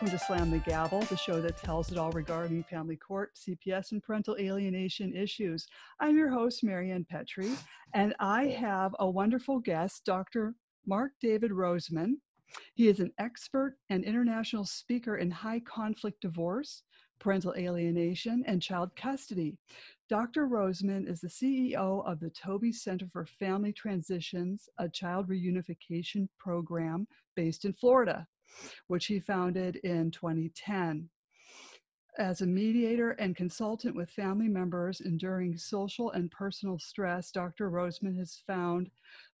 Welcome to Slam the Gavel, the show that tells it all regarding family court, CPS, and parental alienation issues. I'm your host, Marianne Petrie, and I have a wonderful guest, Dr. Mark David Roseman. He is an expert and international speaker in high conflict divorce, parental alienation, and child custody. Dr. Roseman is the CEO of the Toby Center for Family Transitions, a child reunification program based in Florida, which he founded in 2010. As a mediator and consultant with family members enduring social and personal stress, Dr. Roseman has found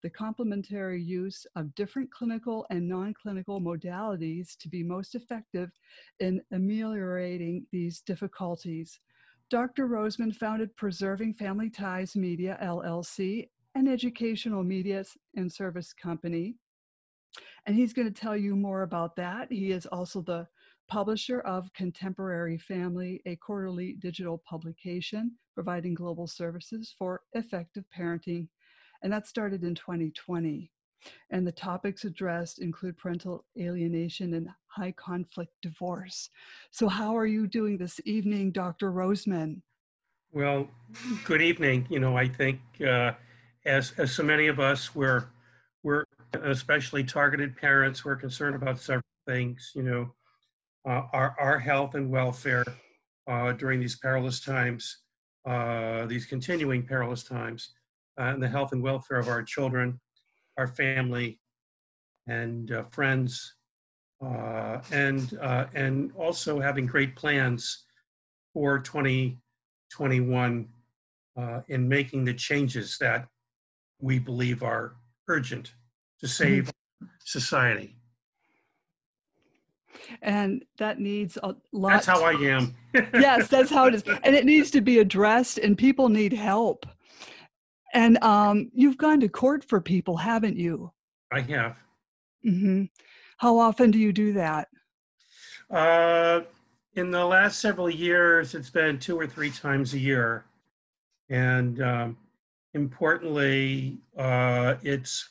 the complementary use of different clinical and non clinical modalities to be most effective in ameliorating these difficulties. Dr. Roseman founded Preserving Family Ties Media LLC, an educational media and service company. And he's going to tell you more about that. He is also the publisher of Contemporary Family, a quarterly digital publication providing global services for effective parenting. And that started in 2020. And the topics addressed include parental alienation and high conflict divorce. So, how are you doing this evening, Dr. Roseman? Well, good evening. You know, I think uh, as as so many of us, we're we're especially targeted parents. We're concerned about several things. You know, uh, our our health and welfare uh, during these perilous times, uh, these continuing perilous times, uh, and the health and welfare of our children, our family, and uh, friends, uh, and and also having great plans for 2021 in making the changes that we believe are urgent to save mm-hmm. society. And that needs a lot. That's how I am. yes, that's how it is. And it needs to be addressed, and people need help. And um, you've gone to court for people, haven't you? I have. Mm-hmm. How often do you do that? Uh, in the last several years, it's been two or three times a year. And um, importantly, uh, it's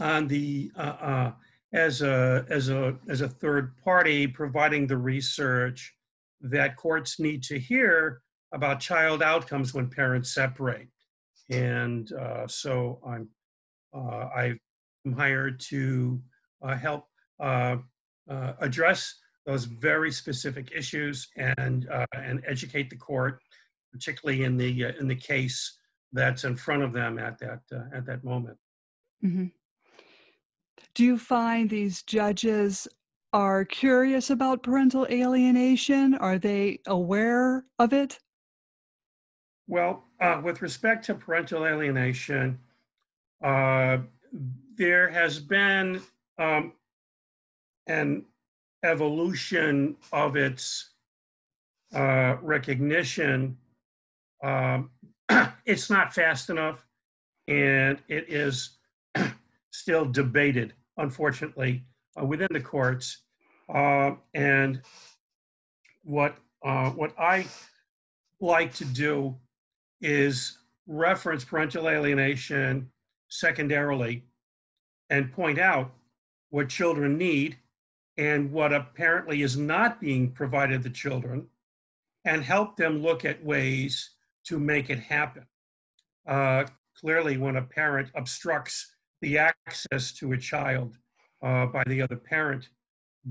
on the uh, uh, as a as a as a third party providing the research that courts need to hear about child outcomes when parents separate, and uh, so I'm uh, I'm hired to uh, help uh, address those very specific issues and and educate the court, particularly in the in the case that's in front of them at that at that moment. Mm-hmm. Do you find these judges are curious about parental alienation? Are they aware of it? Well, uh, with respect to parental alienation, uh, there has been um, an evolution of its uh, recognition. Um, it's not fast enough, and it is still debated, unfortunately, uh, within the courts. Uh, and what uh, what I like to do is reference parental alienation secondarily and point out what children need and what apparently is not being provided to children and help them look at ways to make it happen. Uh, clearly, when a parent obstructs the access to a child uh, by the other parent,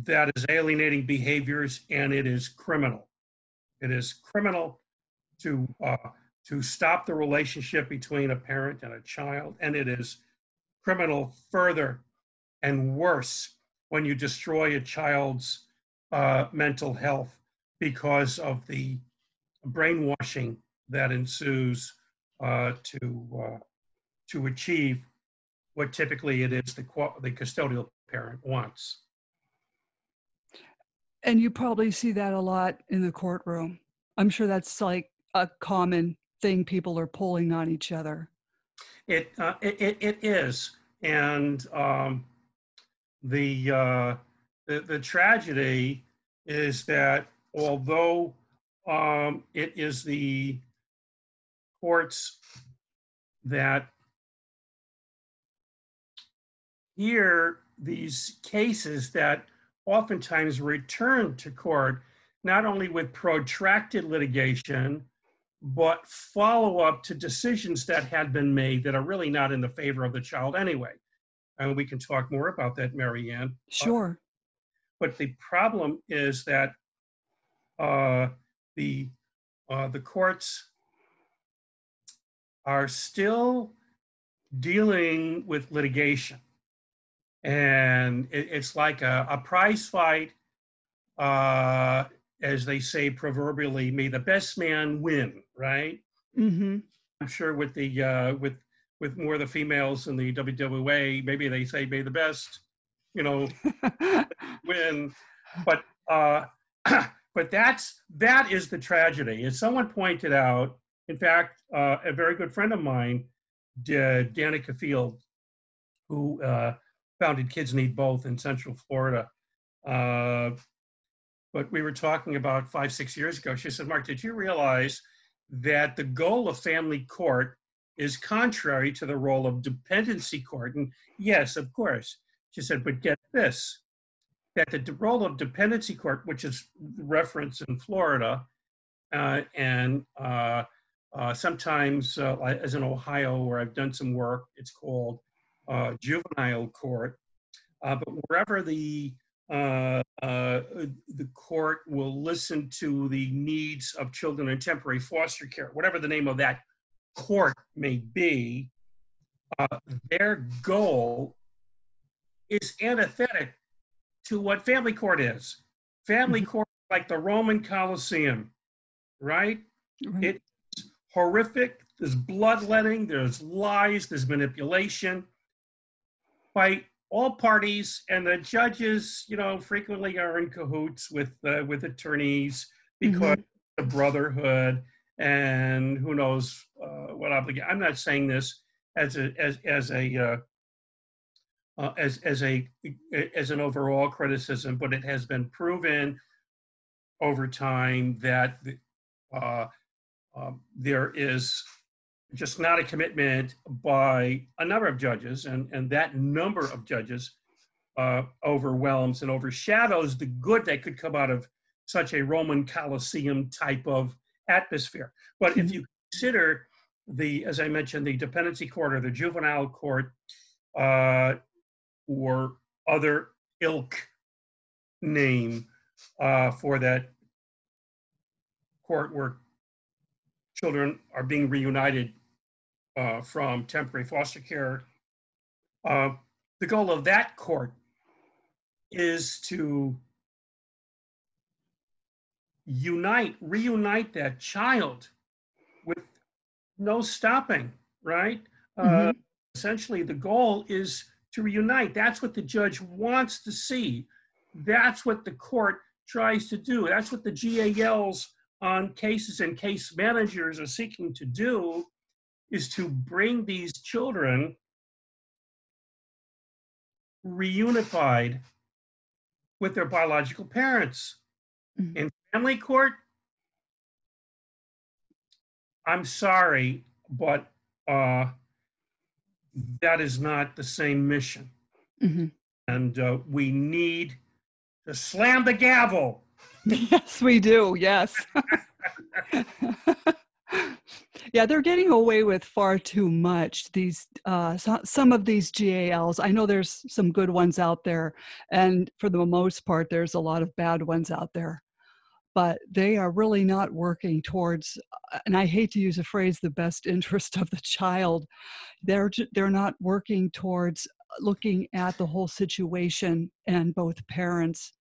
that is alienating behaviors and it is criminal. It is criminal to uh, to stop the relationship between a parent and a child, and it is criminal further and worse when you destroy a child's uh, mental health because of the brainwashing that ensues uh, to uh, to achieve what typically it is the, the custodial parent wants. And you probably see that a lot in the courtroom. I'm sure that's like a common thing people are pulling on each other. It uh, it, it, it is, and um, the, uh, the the tragedy is that although um, it is the courts that hear these cases that oftentimes return to court not only with protracted litigation, but follow up to decisions that had been made that are really not in the favor of the child anyway. And we can talk more about that, Marianne. Sure. Uh, but the problem is that uh, the uh, the courts are still dealing with litigation, and it, it's like a, a prize fight. Uh, as they say proverbially, may the best man win, right? Mm-hmm. I'm sure with the uh, with with more of the females in the WWA, maybe they say may the best, you know, win. But uh, but that's that is the tragedy. As someone pointed out, in fact, uh, a very good friend of mine, Danica Field, who uh, founded Kids Need Both in Central Florida. Uh, but we were talking about five, six years ago. She said, Mark, did you realize that the goal of family court is contrary to the role of dependency court? And yes, of course. She said, but get this that the role of dependency court, which is referenced in Florida, uh, and uh, uh, sometimes, uh, as in Ohio, where I've done some work, it's called uh, juvenile court. Uh, but wherever the uh, uh, the court will listen to the needs of children in temporary foster care, whatever the name of that court may be, uh, their goal is antithetic to what family court is. Family mm-hmm. court, like the Roman Colosseum, right? right? It's horrific. There's bloodletting, there's lies, there's manipulation. By all parties and the judges, you know, frequently are in cahoots with uh, with attorneys because mm-hmm. of brotherhood and who knows uh, what obligation. I'm not saying this as a as as a uh, uh, as as a as an overall criticism, but it has been proven over time that uh, um, there is just not a commitment by a number of judges, and, and that number of judges uh, overwhelms and overshadows the good that could come out of such a Roman Colosseum type of atmosphere. But if mm-hmm. you consider the, as I mentioned, the dependency court or the juvenile court uh, or other ilk name uh, for that court where children are being reunited uh, from temporary foster care. Uh, the goal of that court is to unite, reunite that child with no stopping, right? Uh, mm-hmm. Uh, essentially, the goal is to reunite. That's what the judge wants to see. That's what the court tries to do. That's what the GALs on cases and case managers are seeking to do is to bring these children reunified with their biological parents. Mm-hmm. In family court, I'm sorry, but uh, that is not the same mission. Mm-hmm. And uh, we need to slam the gavel. Yes, we do. Yes. yeah, they're getting away with far too much. These uh, so, some of these GALs. I know there's some good ones out there, and for the most part, there's a lot of bad ones out there. But they are really not working towards, uh, and I hate to use a phrase, the best interest of the child. They're they're not working towards looking at the whole situation and both parents,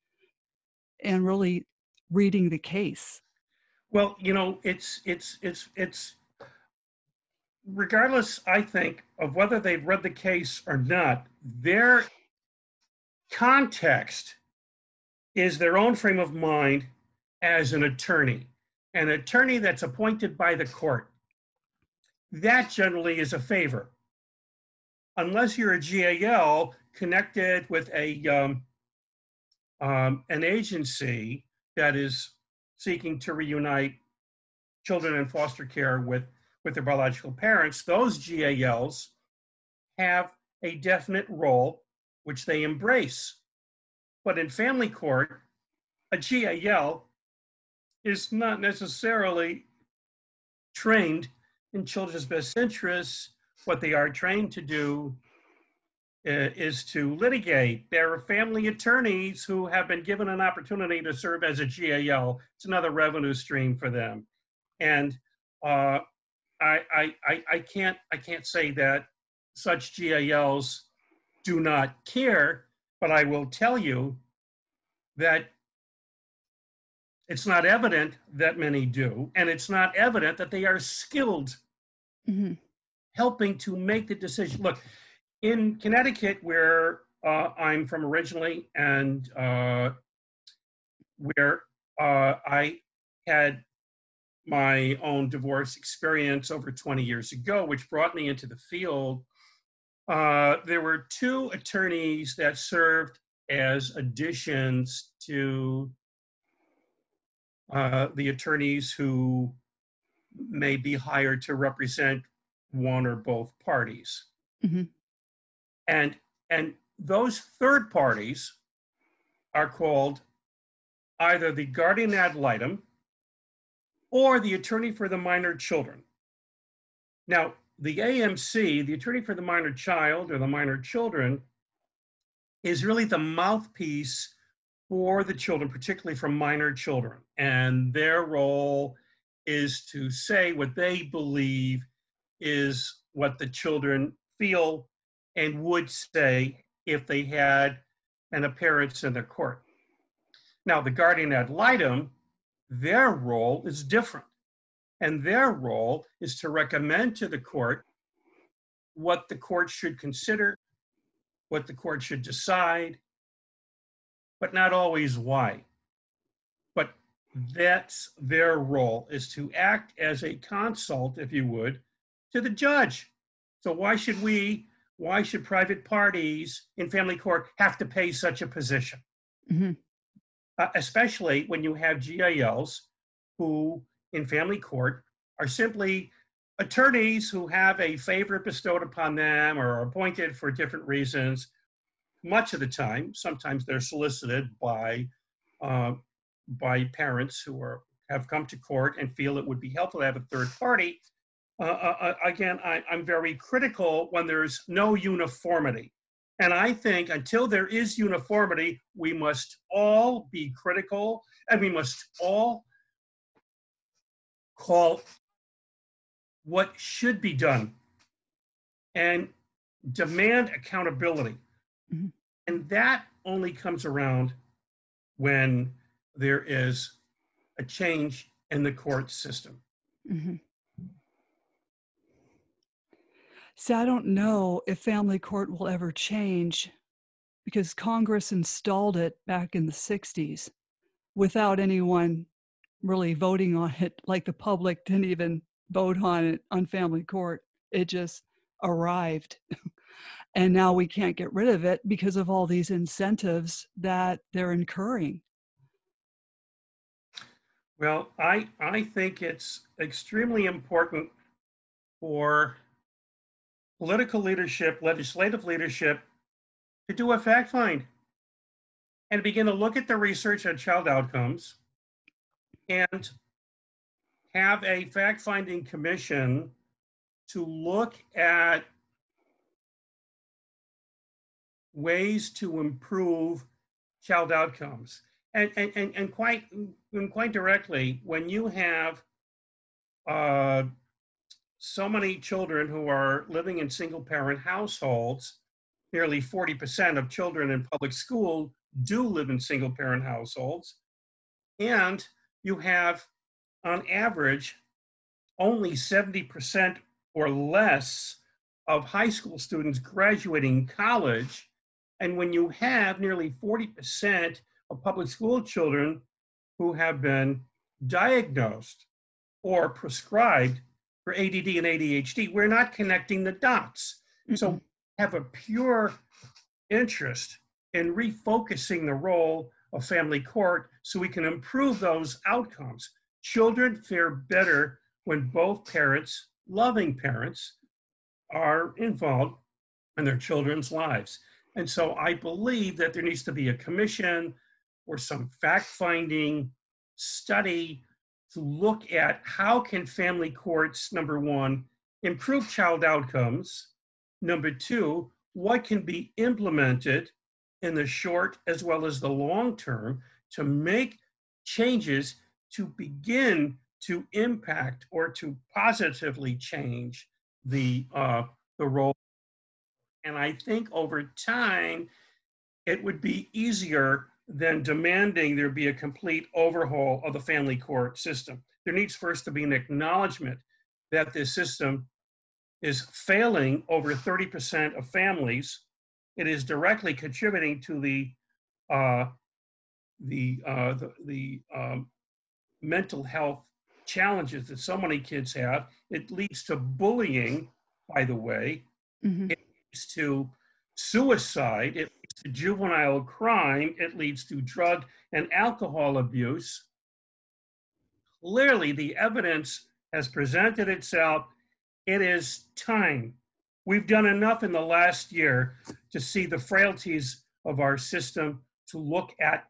and really reading the case. Well, you know, it's it's it's it's regardless, I think, of whether they've read the case or not, their context is their own frame of mind as an attorney, an attorney that's appointed by the court. That generally is a favor. Unless you're a GAL connected with a um, um, an agency that is seeking to reunite children in foster care with with their biological parents, those GALs have a definite role which they embrace. But in family court, a GAL is not necessarily trained in children's best interests. What they are trained to do uh, is to litigate. There are family attorneys who have been given an opportunity to serve as a GAL. It's another revenue stream for them. And uh, I, I, I, can't, I can't say that such GALs do not care, but I will tell you that it's not evident that many do, and it's not evident that they are skilled mm-hmm. helping to make the decision. Look, in Connecticut, where uh, I'm from originally, and uh, where uh, I had my own divorce experience over 20 years ago, which brought me into the field, uh, there were two attorneys that served as additions to uh, the attorneys who may be hired to represent one or both parties. Mm-hmm. And, and those third parties are called either the guardian ad litem or the attorney for the minor children. Now, the AMC, the attorney for the minor child or the minor children, is really the mouthpiece for the children, particularly for minor children. And their role is to say what they believe is what the children feel and would say if they had an appearance in the court. Now, the guardian ad litem, their role is different. And their role is to recommend to the court what the court should consider, what the court should decide, but not always why. But that's their role is to act as a consult, if you would, to the judge. So why should we, why should private parties in family court have to pay such a position? Mm-hmm. Uh, especially when you have GALs who in family court are simply attorneys who have a favor bestowed upon them or are appointed for different reasons much of the time. Sometimes they're solicited by uh, by parents who are have come to court and feel it would be helpful to have a third party. Uh, uh, uh again, I, I'm very critical when there's no uniformity. And I think until there is uniformity, we must all be critical and we must all call what should be done and demand accountability. Mm-hmm. And that only comes around when there is a change in the court system. Mm-hmm. See, I don't know if family court will ever change because Congress installed it back in the 60s without anyone really voting on it. Like the public didn't even vote on it on family court. It just arrived. and now we can't get rid of it because of all these incentives that they're incurring well i i think it's extremely important for political leadership legislative leadership to do a fact find and begin to look at the research on child outcomes and have a fact finding commission to look at ways to improve child outcomes. And, and, and, and quite, and quite directly, when you have uh, so many children who are living in single parent households, nearly 40% of children in public school do live in single parent households. And you have, on average, only 70% or less of high school students graduating college and when you have nearly 40% of public school children who have been diagnosed or prescribed for ADD and ADHD, we're not connecting the dots. Mm-hmm. So have a pure interest in refocusing the role of family court so we can improve those outcomes. Children fare better when both parents, loving parents, are involved in their children's lives. And so I believe that there needs to be a commission or some fact-finding study to look at how can family courts, number one, improve child outcomes. Number two, what can be implemented in the short as well as the long term to make changes to begin to impact or to positively change the uh, the role. And I think over time, it would be easier than demanding there be a complete overhaul of the family court system. There needs first to be an acknowledgement that this system is failing over 30% of families. It is directly contributing to the uh, the uh, the, the um, mental health challenges that so many kids have. It leads to bullying, by the way. Mm-hmm. It leads to suicide. It leads to juvenile crime. It leads to drug and alcohol abuse. Clearly, the evidence has presented itself. It is time. We've done enough in the last year to see the frailties of our system, to look at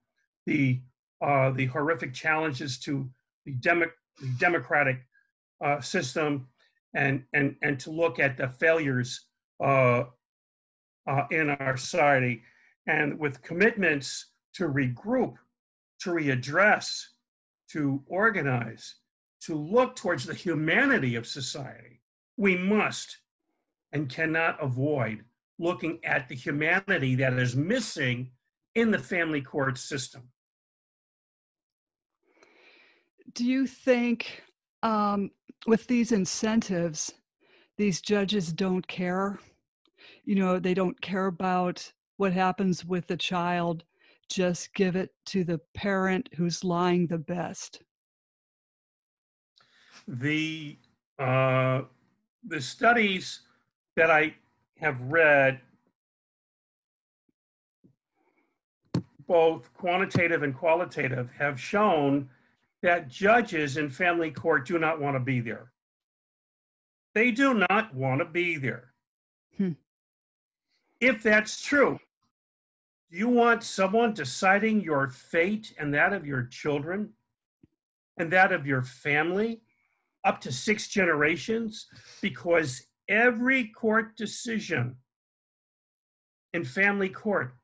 the uh, the horrific challenges to the, demo- the democratic uh, system and, and, and to look at the failures uh, uh, in our society. And with commitments to regroup, to readdress, to organize, to look towards the humanity of society, we must and cannot avoid looking at the humanity that is missing in the family court system do you think um, with these incentives, these judges don't care? You know, they don't care about what happens with the child, just give it to the parent who's lying the best. The uh, the studies that I have read, both quantitative and qualitative, have shown that judges in family court do not want to be there. They do not want to be there. Hmm. If that's true, do you want someone deciding your fate and that of your children and that of your family up to six generations? Because every court decision in family court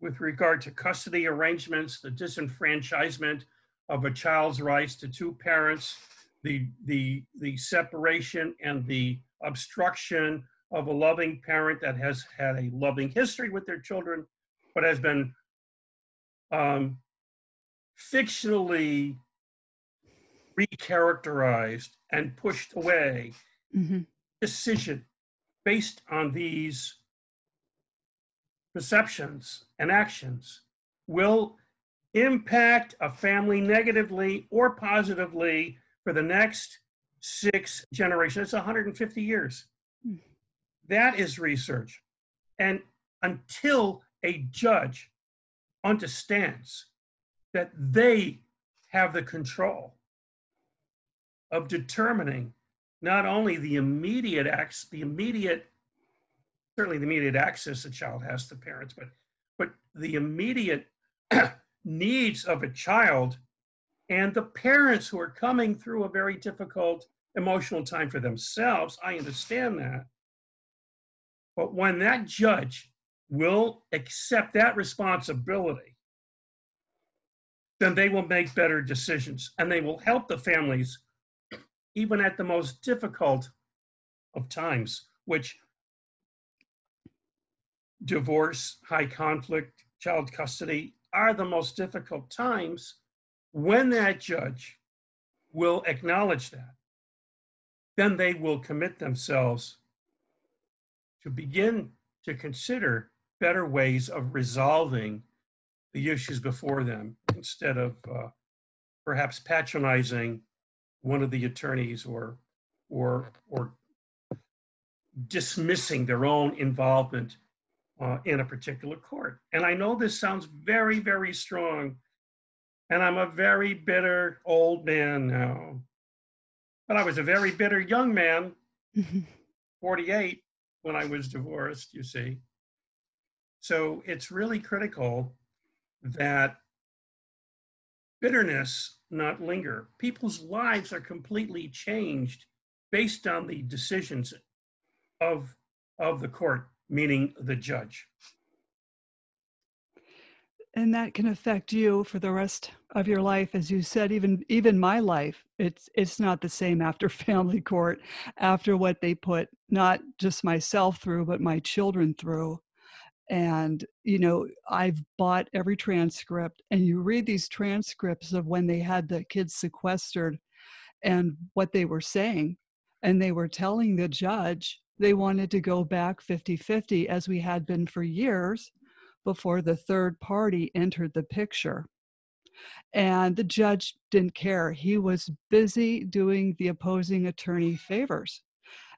with regard to custody arrangements, the disenfranchisement of a child's rights to two parents, the, the, the separation and the obstruction of a loving parent that has had a loving history with their children, but has been um, fictionally recharacterized and pushed away. Mm-hmm. Decision based on these perceptions and actions will impact a family negatively or positively for the next six generations. It's 150 years. Hmm. That is research. And until a judge understands that they have the control of determining not only the immediate acts, the immediate certainly the immediate access a child has to parents, but but the immediate needs of a child and the parents who are coming through a very difficult emotional time for themselves. I understand that. But when that judge will accept that responsibility, then they will make better decisions and they will help the families even at the most difficult of times, which divorce, high conflict, child custody are the most difficult times when that judge will acknowledge that, then they will commit themselves to begin to consider better ways of resolving the issues before them instead of uh, perhaps patronizing one of the attorneys or or or dismissing their own involvement uh, in a particular court. And I know this sounds very, very strong, and I'm a very bitter old man now. But I was a very bitter young man, 48, when I was divorced, you see. So it's really critical that bitterness not linger. People's lives are completely changed based on the decisions of, of the court, meaning the judge. And that can affect you for the rest of your life. As you said, even even my life, it's it's not the same after family court, after what they put not just myself through, but my children through and you know i've bought every transcript and you read these transcripts of when they had the kids sequestered and what they were saying and they were telling the judge they wanted to go back 50-50 as we had been for years before the third party entered the picture and the judge didn't care he was busy doing the opposing attorney favors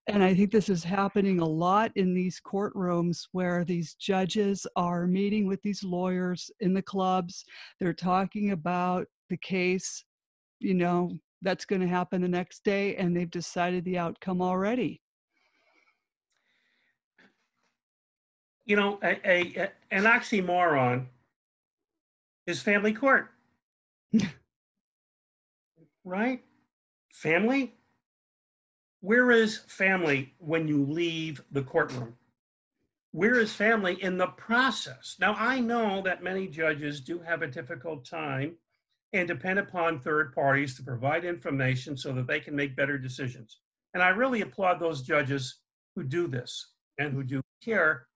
and I think this is happening a lot in these courtrooms where these judges are meeting with these lawyers in the clubs. They're talking about the case, you know, that's going to happen the next day, and they've decided the outcome already. You know, a, a, an oxymoron is family court. right? Family where is family when you leave the courtroom? Where is family in the process? Now, I know that many judges do have a difficult time and depend upon third parties to provide information so that they can make better decisions. And I really applaud those judges who do this and who do care,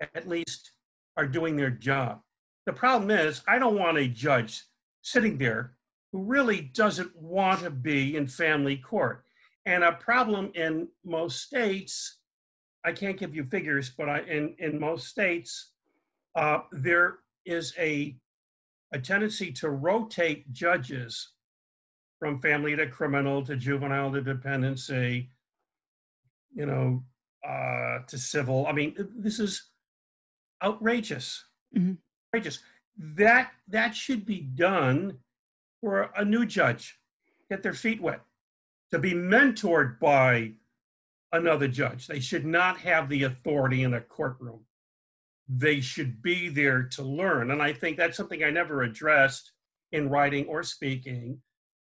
at least are doing their job. The problem is, I don't want a judge sitting there who really doesn't want to be in family court. And a problem in most states, I can't give you figures, but I, in, in most states, uh, there is a, a tendency to rotate judges from family to criminal to juvenile to dependency, you know, uh, to civil. I mean, this is outrageous. Mm-hmm. Outrageous. That that should be done for a new judge. Get their feet wet to be mentored by another judge. They should not have the authority in a courtroom. They should be there to learn. And I think that's something I never addressed in writing or speaking.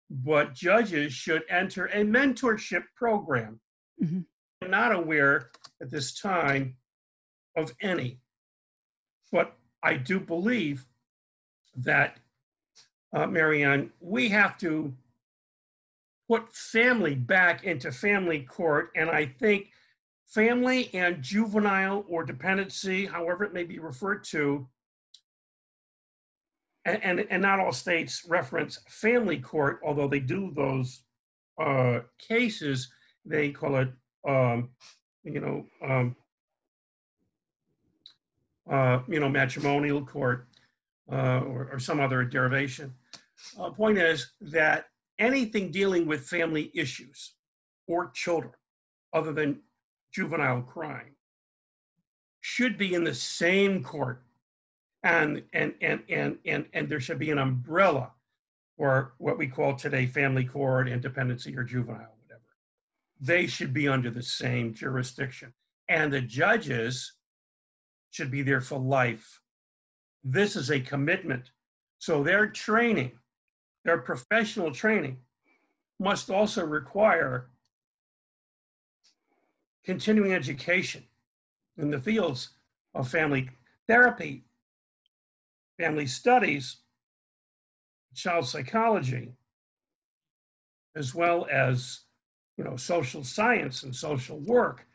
But judges should enter a mentorship program. Mm-hmm. I'm not aware at this time of any. But I do believe that, uh, Marianne, we have to put family back into family court. And I think family and juvenile or dependency, however it may be referred to, and, and, and not all states reference family court, although they do those uh, cases, they call it, um, you know, um, uh, you know, matrimonial court uh, or, or, some other derivation. Uh, point is that anything dealing with family issues or children other than juvenile crime should be in the same court. And and and and and, and there should be an umbrella for what we call today family court independency or juvenile whatever. They should be under the same jurisdiction. And the judges should be there for life this is a commitment so their training their professional training must also require continuing education in the fields of family therapy, family studies, child psychology, as well as you know social science and social work.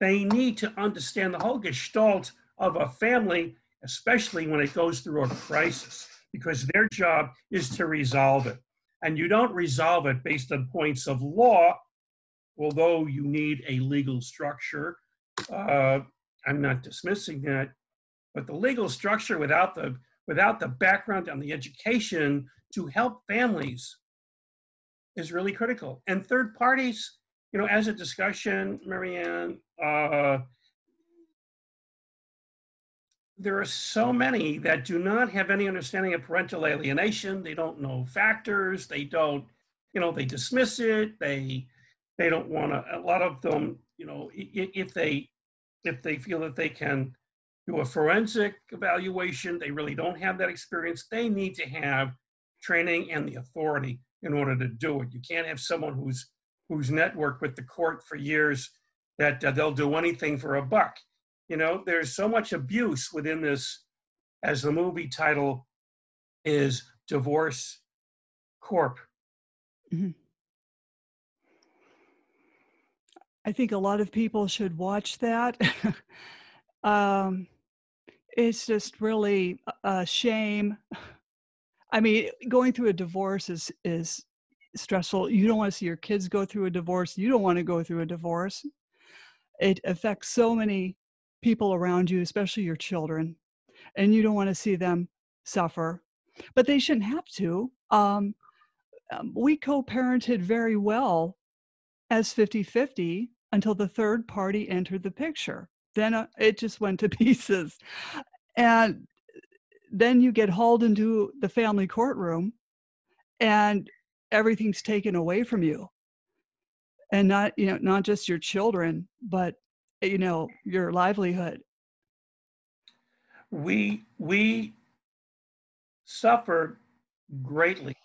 They need to understand the whole gestalt of a family, especially when it goes through a crisis because their job is to resolve it. And you don't resolve it based on points of law, although you need a legal structure. Uh, I'm not dismissing that, but the legal structure without the without the background and the education to help families is really critical. And third parties, you know, as a discussion, Marianne, uh, there are so many that do not have any understanding of parental alienation. They don't know factors. They don't, you know, they dismiss it. They they don't want to. A lot of them, you know, if they if they feel that they can do a forensic evaluation. They really don't have that experience. They need to have training and the authority in order to do it. You can't have someone who's who's networked with the court for years that uh, they'll do anything for a buck. You know, there's so much abuse within this, as the movie title is Divorce Corp. Mm-hmm. I think a lot of people should watch that. um, it's just really a shame. I mean, going through a divorce is is stressful. You don't want to see your kids go through a divorce. You don't want to go through a divorce. It affects so many people around you, especially your children, and you don't want to see them suffer. But they shouldn't have to. Um, um we co-parented very well as 50-50 until the third party entered the picture. Then uh, it just went to pieces. And then you get hauled into the family courtroom and everything's taken away from you. And not, you know, not just your children, but you know, your livelihood. We we suffer greatly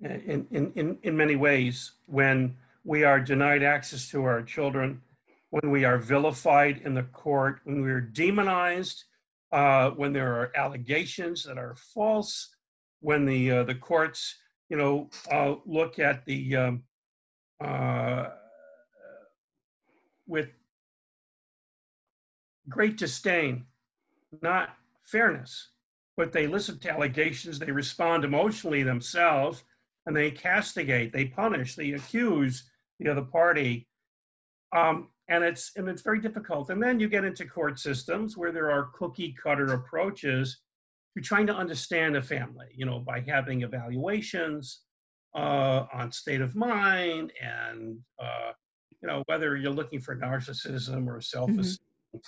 in, in, in, in many ways when we are denied access to our children, when we are vilified in the court, when we are demonized, uh, when there are allegations that are false, when the uh, the courts, you know, uh, look at the um, uh, with great disdain, not fairness, but they listen to allegations, they respond emotionally themselves, and they castigate, they punish, they accuse the other party. Um, and it's and it's very difficult. And then you get into court systems where there are cookie cutter approaches to trying to understand a family, you know, by having evaluations uh, on state of mind and uh, you know whether you're looking for narcissism or self-esteem mm-hmm.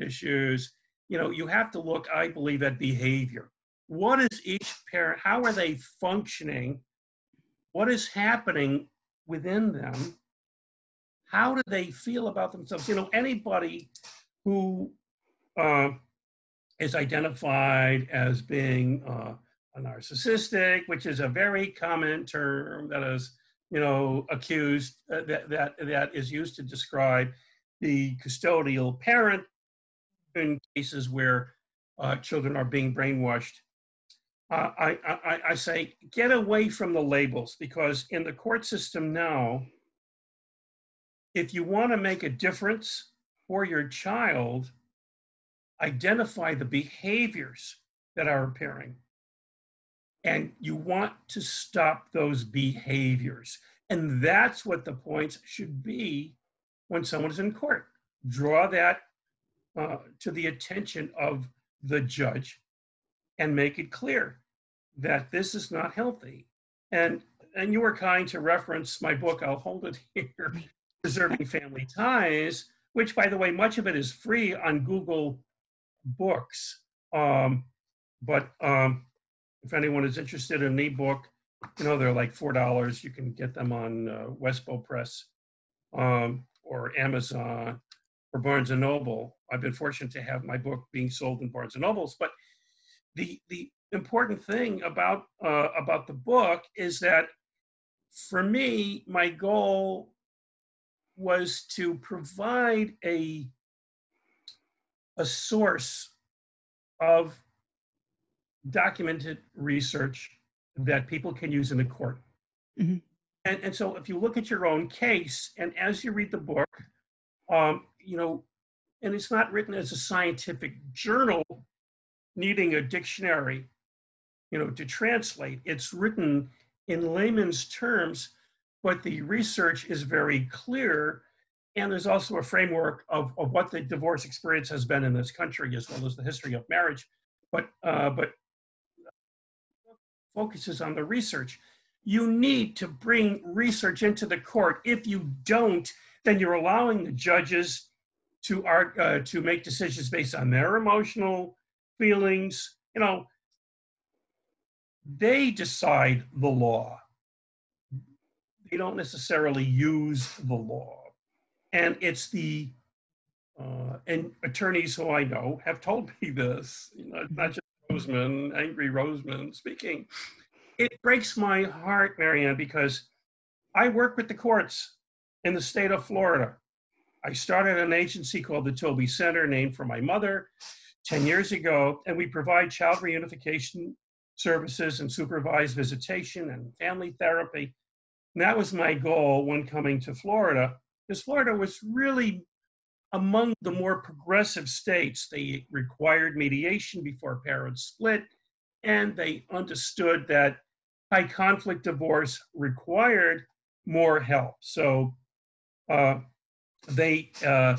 Issues. You know, you have to look, I believe, at behavior. What is each parent? How are they functioning what is happening within them how do they feel about themselves you know anybody who uh, is identified as being uh, a narcissistic which is a very common term that is you know accused uh, that, that that is used to describe the custodial parent in cases where uh, children are being brainwashed uh, I, I, I say get away from the labels because in the court system now, if you want to make a difference for your child, identify the behaviors that are appearing. And you want to stop those behaviors. And that's what the points should be when someone is in court. Draw that uh, to the attention of the judge and make it clear that this is not healthy. And and you were kind to reference my book. I'll hold it here, Preserving Family Ties, which, by the way, much of it is free on Google Books. Um, but um, if anyone is interested in an ebook, you know they're like four dollars. You can get them on uh, Westbow Press um, or Amazon or Barnes and Noble. I've been fortunate to have my book being sold in Barnes and Nobles, but the the important thing about uh, about the book is that for me, my goal was to provide a a source of documented research that people can use in the court. Mm-hmm. And, and so if you look at your own case and as you read the book, um, you know, and it's not written as a scientific journal needing a dictionary you know, to translate. It's written in layman's terms, but the research is very clear. And there's also a framework of, of what the divorce experience has been in this country, as well as the history of marriage. But uh, but focuses on the research. You need to bring research into the court. If you don't, then you're allowing the judges to uh, to make decisions based on their emotional feelings. You know, they decide the law. They don't necessarily use the law. And it's the uh, and attorneys who I know have told me this, you know, not just Roseman, angry Roseman speaking. It breaks my heart, Marianne, because I work with the courts in the state of Florida. I started an agency called the Toby Center, named for my mother, 10 years ago, and we provide child reunification services and supervised visitation and family therapy. And that was my goal when coming to Florida, because Florida was really among the more progressive states. They required mediation before parents split, and they understood that high conflict divorce required more help. So uh, they uh,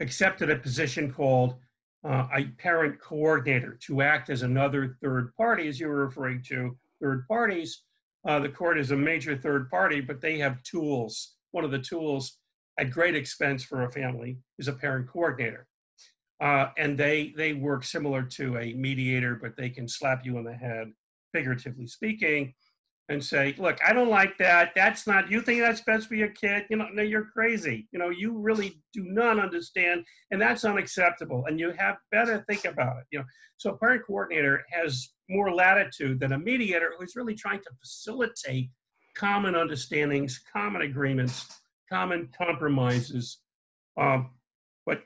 accepted a position called uh, a parent coordinator to act as another third party, as you were referring to third parties. Uh, the court is a major third party, but they have tools. One of the tools at great expense for a family is a parent coordinator. Uh, and they they work similar to a mediator, but they can slap you on the head, figuratively speaking, and say, "Look, I don't like that. That's not. You think that's best for your kid? You know, no, you're crazy. You know, you really do not understand, and that's unacceptable. And you have better think about it. You know, so a parent coordinator has more latitude than a mediator who's really trying to facilitate common understandings, common agreements, common compromises. Um, but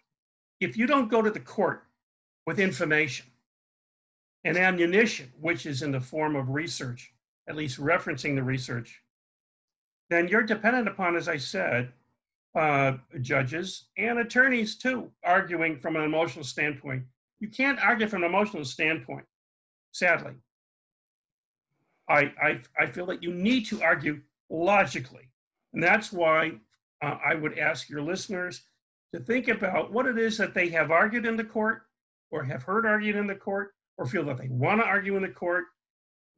if you don't go to the court with information and ammunition, which is in the form of research, at least referencing the research, then you're dependent upon, as I said, uh, judges and attorneys too, arguing from an emotional standpoint. You can't argue from an emotional standpoint, sadly. I, I, I feel that you need to argue logically. And that's why uh, I would ask your listeners to think about what it is that they have argued in the court or have heard argued in the court or feel that they want to argue in the court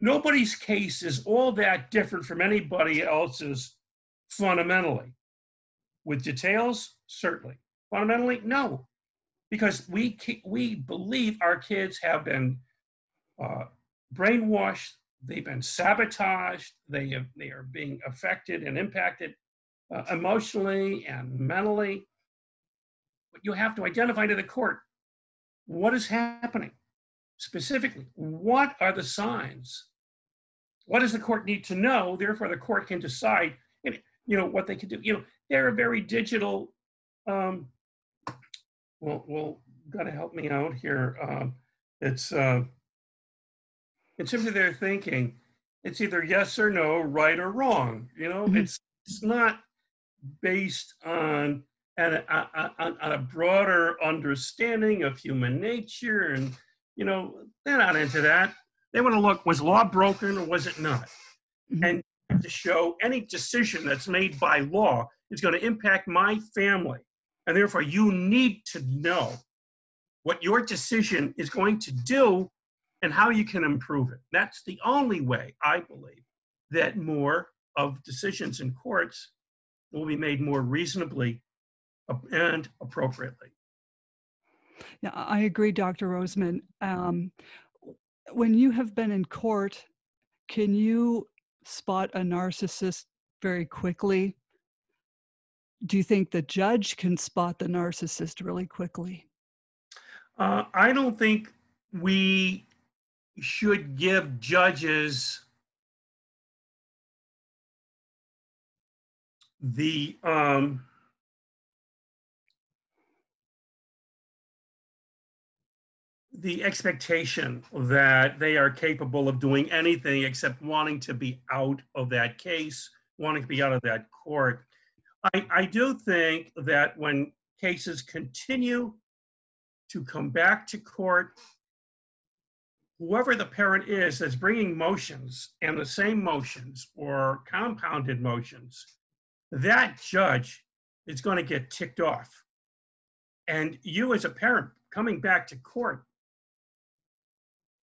nobody's case is all that different from anybody else's fundamentally. With details, certainly. Fundamentally, no, because we we believe our kids have been uh, brainwashed, they've been sabotaged, they have, they are being affected and impacted uh, emotionally and mentally. But you have to identify to the court what is happening specifically what are the signs? What does the court need to know? Therefore the court can decide you know what they can do. You know they're a very digital um well well got to help me out here um it's uh it's simply their thinking it's either yes or no right or wrong you know? Mm-hmm. it's it's not based on on a, on a broader understanding of human nature and you know, they're not into that. They want to look, was law broken or was it not? Mm-hmm. And to show any decision that's made by law is going to impact my family. And therefore, you need to know what your decision is going to do and how you can improve it. That's the only way, I believe, that more of decisions in courts will be made more reasonably and appropriately. Yeah, I agree, Dr. Roseman. Um, when you have been in court, can you spot a narcissist very quickly? Do you think the judge can spot the narcissist really quickly? Uh, I don't think we should give judges the um, the expectation that they are capable of doing anything except wanting to be out of that case, wanting to be out of that court. I, I do think that when cases continue to come back to court, whoever the parent is that's bringing motions and the same motions or compounded motions, that judge is going to get ticked off. And you, as a parent, coming back to court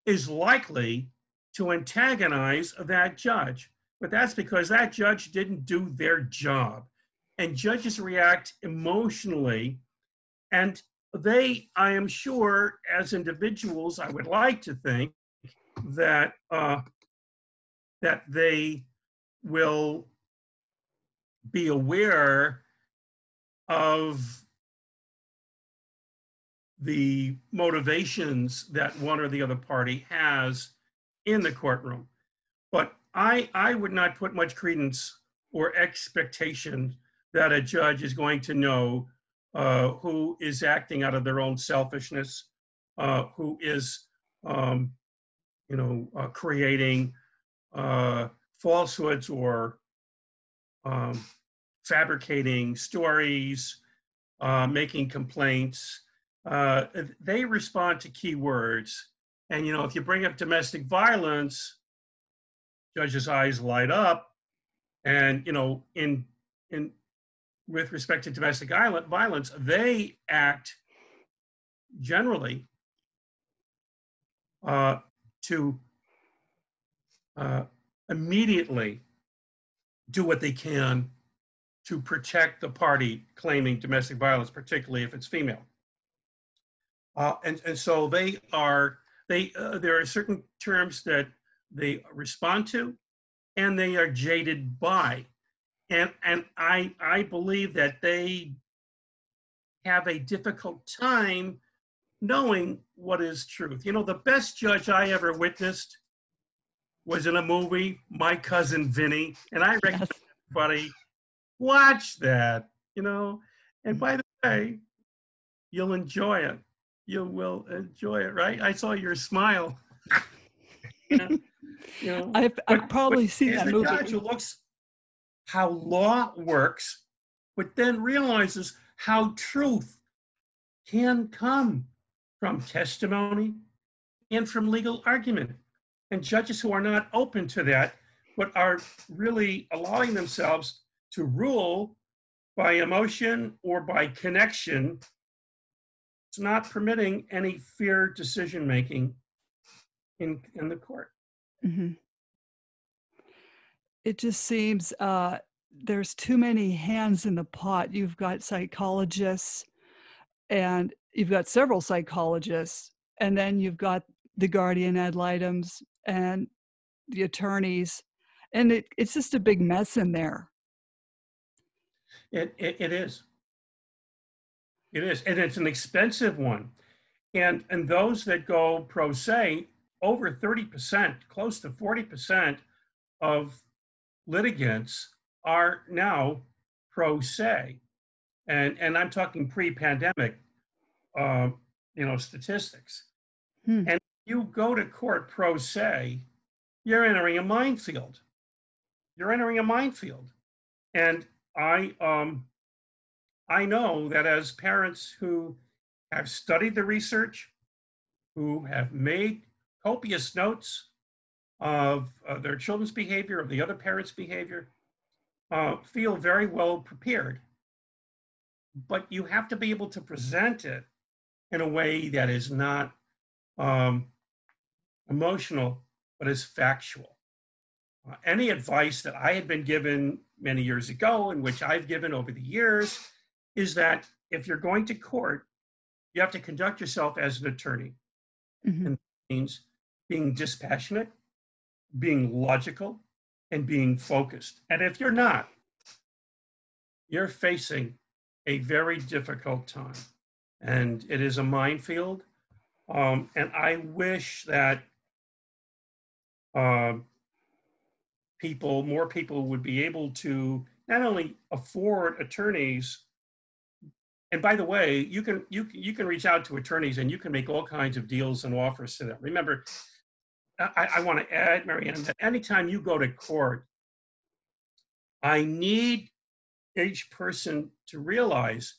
is likely to antagonize that judge. But that's because that judge didn't do their job. And judges react emotionally. And they, I am sure, as individuals, I would like to think that uh, that they will be aware of the motivations that one or the other party has in the courtroom. But I, I would not put much credence or expectation that a judge is going to know uh, who is acting out of their own selfishness, uh, who is, um, you know, uh, creating uh, falsehoods or um, fabricating stories, uh, making complaints. Uh, they respond to keywords. And, you know, if you bring up domestic violence, judges' eyes light up. And, you know, in, in, with respect to domestic violence, they act generally uh, to uh, immediately do what they can to protect the party claiming domestic violence, particularly if it's female. Uh, and, and so they are, they, uh, there are certain terms that they respond to and they are jaded by. And, and I, I believe that they have a difficult time knowing what is truth. You know, the best judge I ever witnessed was in a movie, My Cousin Vinny, and I recommend yes. everybody watch that, you know. And by the way, you'll enjoy it. You will enjoy it, right? I saw your smile. you know, I've, I've probably seen that movie. Judge who looks how law works, but then realizes how truth can come from testimony and from legal argument and judges who are not open to that, but are really allowing themselves to rule by emotion or by connection, it's not permitting any fair decision making in, in the court. Mm-hmm. It just seems uh, there's too many hands in the pot. You've got psychologists, and you've got several psychologists, and then you've got the guardian ad litems and the attorneys and it, it's just a big mess in there it, it, it is it is and it's an expensive one and and those that go pro se over 30% close to 40% of litigants are now pro se and and i'm talking pre-pandemic uh, you know statistics hmm. and you go to court pro se, you're entering a minefield. You're entering a minefield. And I um I know that as parents who have studied the research, who have made copious notes of uh, their children's behavior, of the other parents' behavior, uh, feel very well prepared. But you have to be able to present it in a way that is not um, emotional, but is factual. Uh, any advice that I had been given many years ago, and which I've given over the years, is that if you're going to court, you have to conduct yourself as an attorney. Mm-hmm. And that means being dispassionate, being logical, and being focused. And if you're not, you're facing a very difficult time. And it is a minefield. Um, and I wish that uh, people, more people would be able to not only afford attorneys. And by the way, you can you you can reach out to attorneys and you can make all kinds of deals and offers to them. Remember, I, I want to add, Marianne, that anytime you go to court, I need each person to realize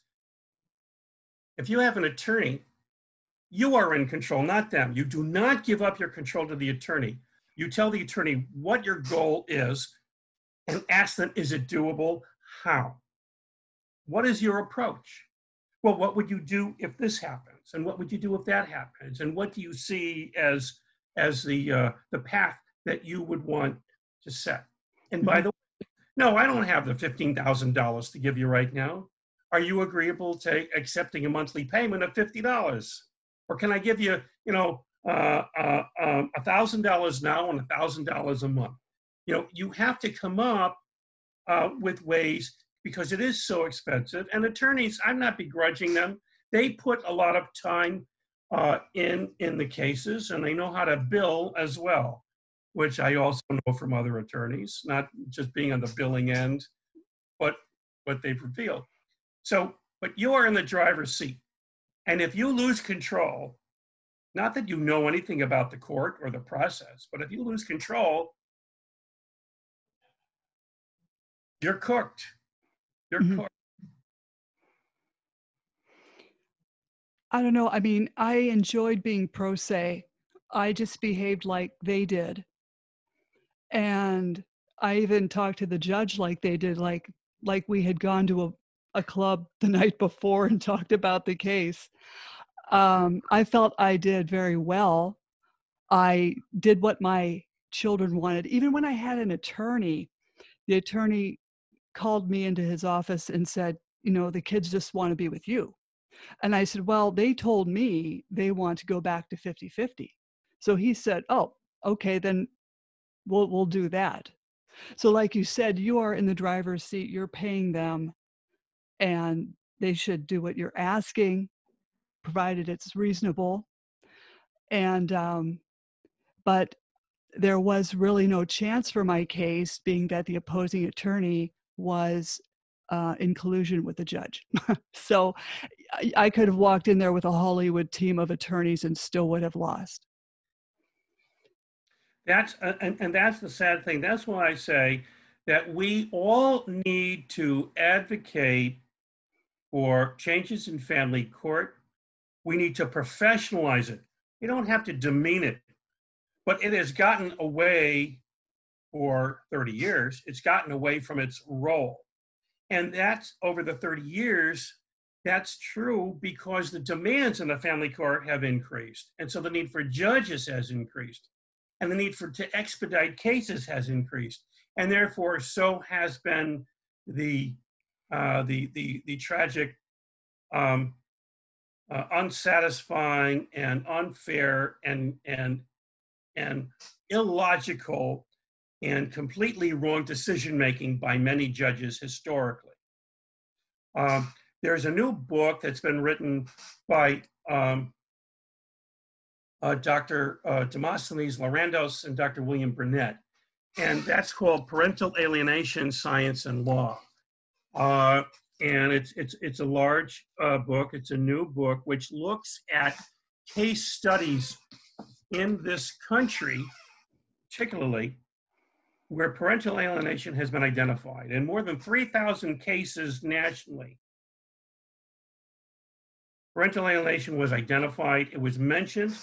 if you have an attorney, you are in control, not them. You do not give up your control to the attorney. You tell the attorney what your goal is and ask them, is it doable? How? What is your approach? Well, what would you do if this happens? And what would you do if that happens? And what do you see as, as the, uh, the path that you would want to set? And by mm-hmm. the way, no, I don't have the $15,000 to give you right now. Are you agreeable to accepting a monthly payment of $50? Or can I give you, you know, uh, uh, um, a thousand dollars now and a thousand dollars a month. You know, you have to come up uh, with ways because it is so expensive. And attorneys, I'm not begrudging them. they put a lot of time uh, in in the cases, and they know how to bill as well, which I also know from other attorneys, not just being on the billing end, but what they've revealed. So, but you are in the driver's seat, and if you lose control, not that you know anything about the court or the process, but if you lose control, you're cooked. You're mm-hmm. I don't know. I mean, I enjoyed being pro se. I just behaved like they did. And I even talked to the judge like they did, like like we had gone to a, a club the night before and talked about the case. Um, I felt I did very well. I did what my children wanted. Even when I had an attorney, the attorney called me into his office and said, You know, the kids just want to be with you. And I said, Well, they told me they want to go back to 50 50. So he said, Oh, okay, then we'll, we'll do that. So, like you said, you are in the driver's seat, you're paying them, and they should do what you're asking, provided it's reasonable. And, um, but there was really no chance for my case, being that the opposing attorney was uh, in collusion with the judge. so I, could have walked in there with a Hollywood team of attorneys and still would have lost. That's uh, and, and that's the sad thing. That's why I say that we all need to advocate for changes in family court. We need to professionalize it. You don't have to demean it, but it has gotten away for 30 years. It's gotten away from its role. And that's over the 30 years, that's true because the demands in the family court have increased. And so the need for judges has increased. And the need for to expedite cases has increased. And therefore, so has been the uh, the, the, the tragic, um, uh, unsatisfying, and unfair, and, and, and illogical and completely wrong decision making by many judges historically. Um, there's a new book that's been written by um, uh, Dr. Uh, Demosthenes Lorandos and Dr. William Bernet, and that's called Parental Alienation, Science and Law. Uh, and it's, it's, it's a large uh, book, it's a new book, which looks at case studies in this country, particularly where parental alienation has been identified in more than 3,000 cases nationally. Parental alienation was identified, it was mentioned,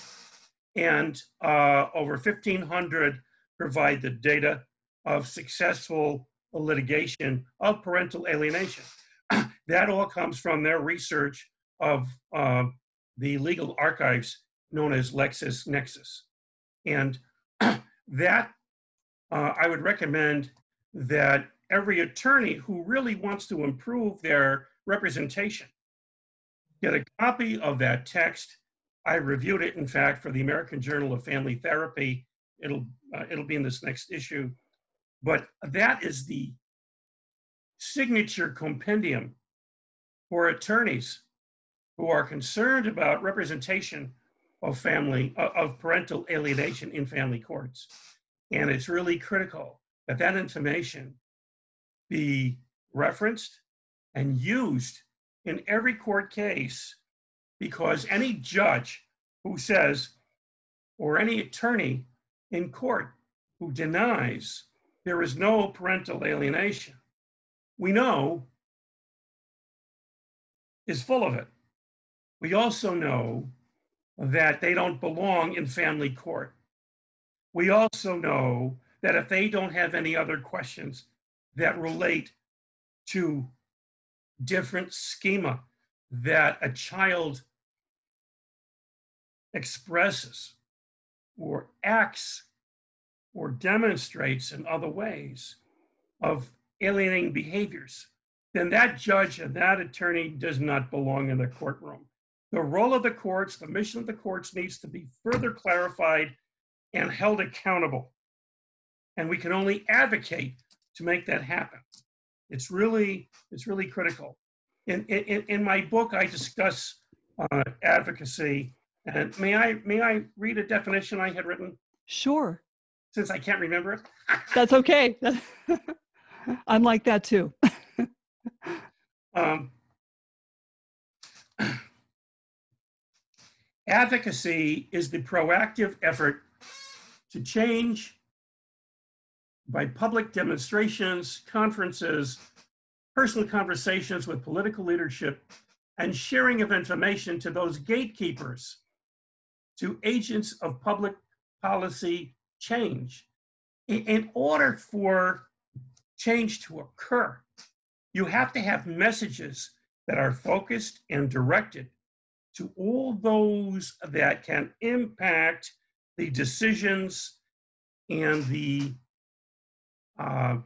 and uh, over 1,500 provide the data of successful litigation of parental alienation. that all comes from their research of uh, the legal archives known as LexisNexis. And that uh, I would recommend that every attorney who really wants to improve their representation get a copy of that text. I reviewed it, in fact, for the American Journal of Family Therapy. It'll uh, it'll be in this next issue, but that is the signature compendium for attorneys who are concerned about representation of family of parental alienation in family courts. And it's really critical that that information be referenced and used in every court case because any judge who says, or any attorney in court who denies there is no parental alienation, we know is full of it. We also know that they don't belong in family court. We also know that if they don't have any other questions that relate to different schema that a child expresses or acts or demonstrates in other ways of alienating behaviors, then that judge and that attorney does not belong in the courtroom. The role of the courts, the mission of the courts needs to be further clarified and held accountable. And we can only advocate to make that happen. It's really, it's really critical. In, in, in my book, I discuss uh, advocacy. And may I may I read a definition I had written? Sure. Since I can't remember it. That's okay. I'm like that too. um, advocacy is the proactive effort to change by public demonstrations, conferences, personal conversations with political leadership, and sharing of information to those gatekeepers, to agents of public policy change. In order for change to occur, you have to have messages that are focused and directed to all those that can impact the decisions and the uh,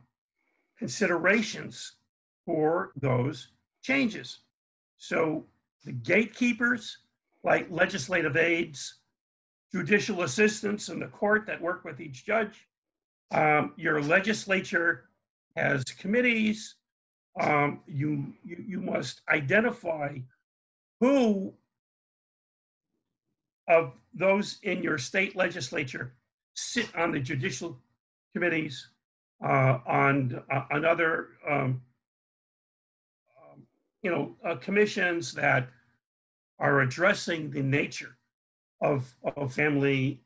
considerations for those changes. So the gatekeepers, like legislative aides, judicial assistants in the court that work with each judge, um, your legislature has committees. Um, you, you you must identify who of those in your state legislature sit on the judicial committees, uh, on uh, other um, um, you know uh, commissions that are addressing the nature of of family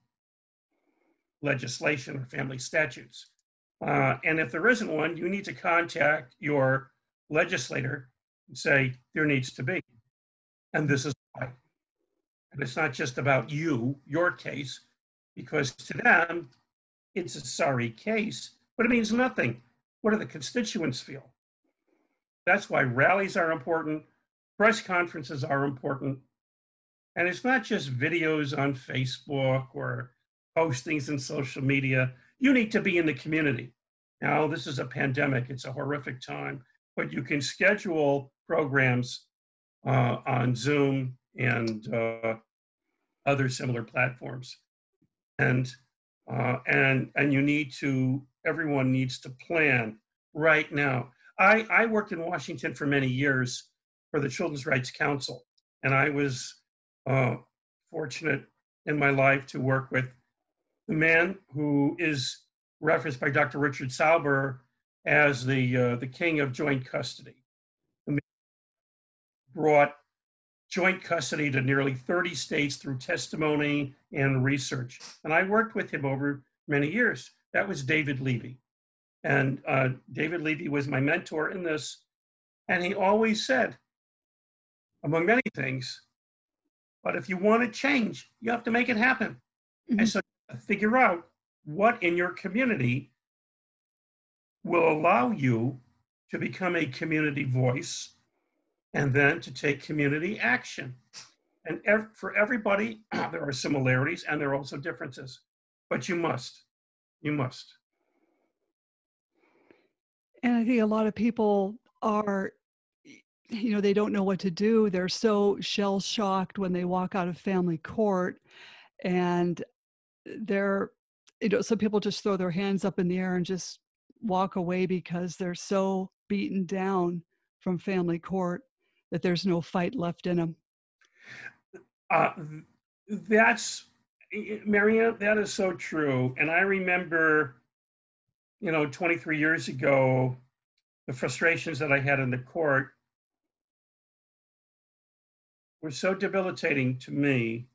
legislation or family statutes. Uh, and if there isn't one, you need to contact your legislator and say there needs to be, and this is. And it's not just about you, your case, because to them, it's a sorry case, but it means nothing. What do the constituents feel? That's why rallies are important, press conferences are important. And it's not just videos on Facebook or postings in social media. You need to be in the community. Now, this is a pandemic, it's a horrific time, but you can schedule programs uh, on Zoom and uh, other similar platforms. And uh, and and you need to everyone needs to plan right now. I, I worked in Washington for many years for the Children's Rights Council, and I was uh, fortunate in my life to work with the man who is referenced by Dr. Richard Sauber as the uh, the king of joint custody. brought joint custody to nearly 30 states through testimony and research. And I worked with him over many years. That was David Levy. And uh, David Levy was my mentor in this. And he always said, among many things, but if you want to change, you have to make it happen. Mm-hmm. And so figure out what in your community will allow you to become a community voice and then to take community action. And ev- for everybody, there are similarities and there are also differences, but you must. You must. And I think a lot of people are, you know, they don't know what to do. They're so shell shocked when they walk out of family court. And they're, you know, some people just throw their hands up in the air and just walk away because they're so beaten down from family court that there's no fight left in them. Uh, that's Marianne, that is so true. And I remember, you know, 23 years ago, the frustrations that I had in the court were so debilitating to me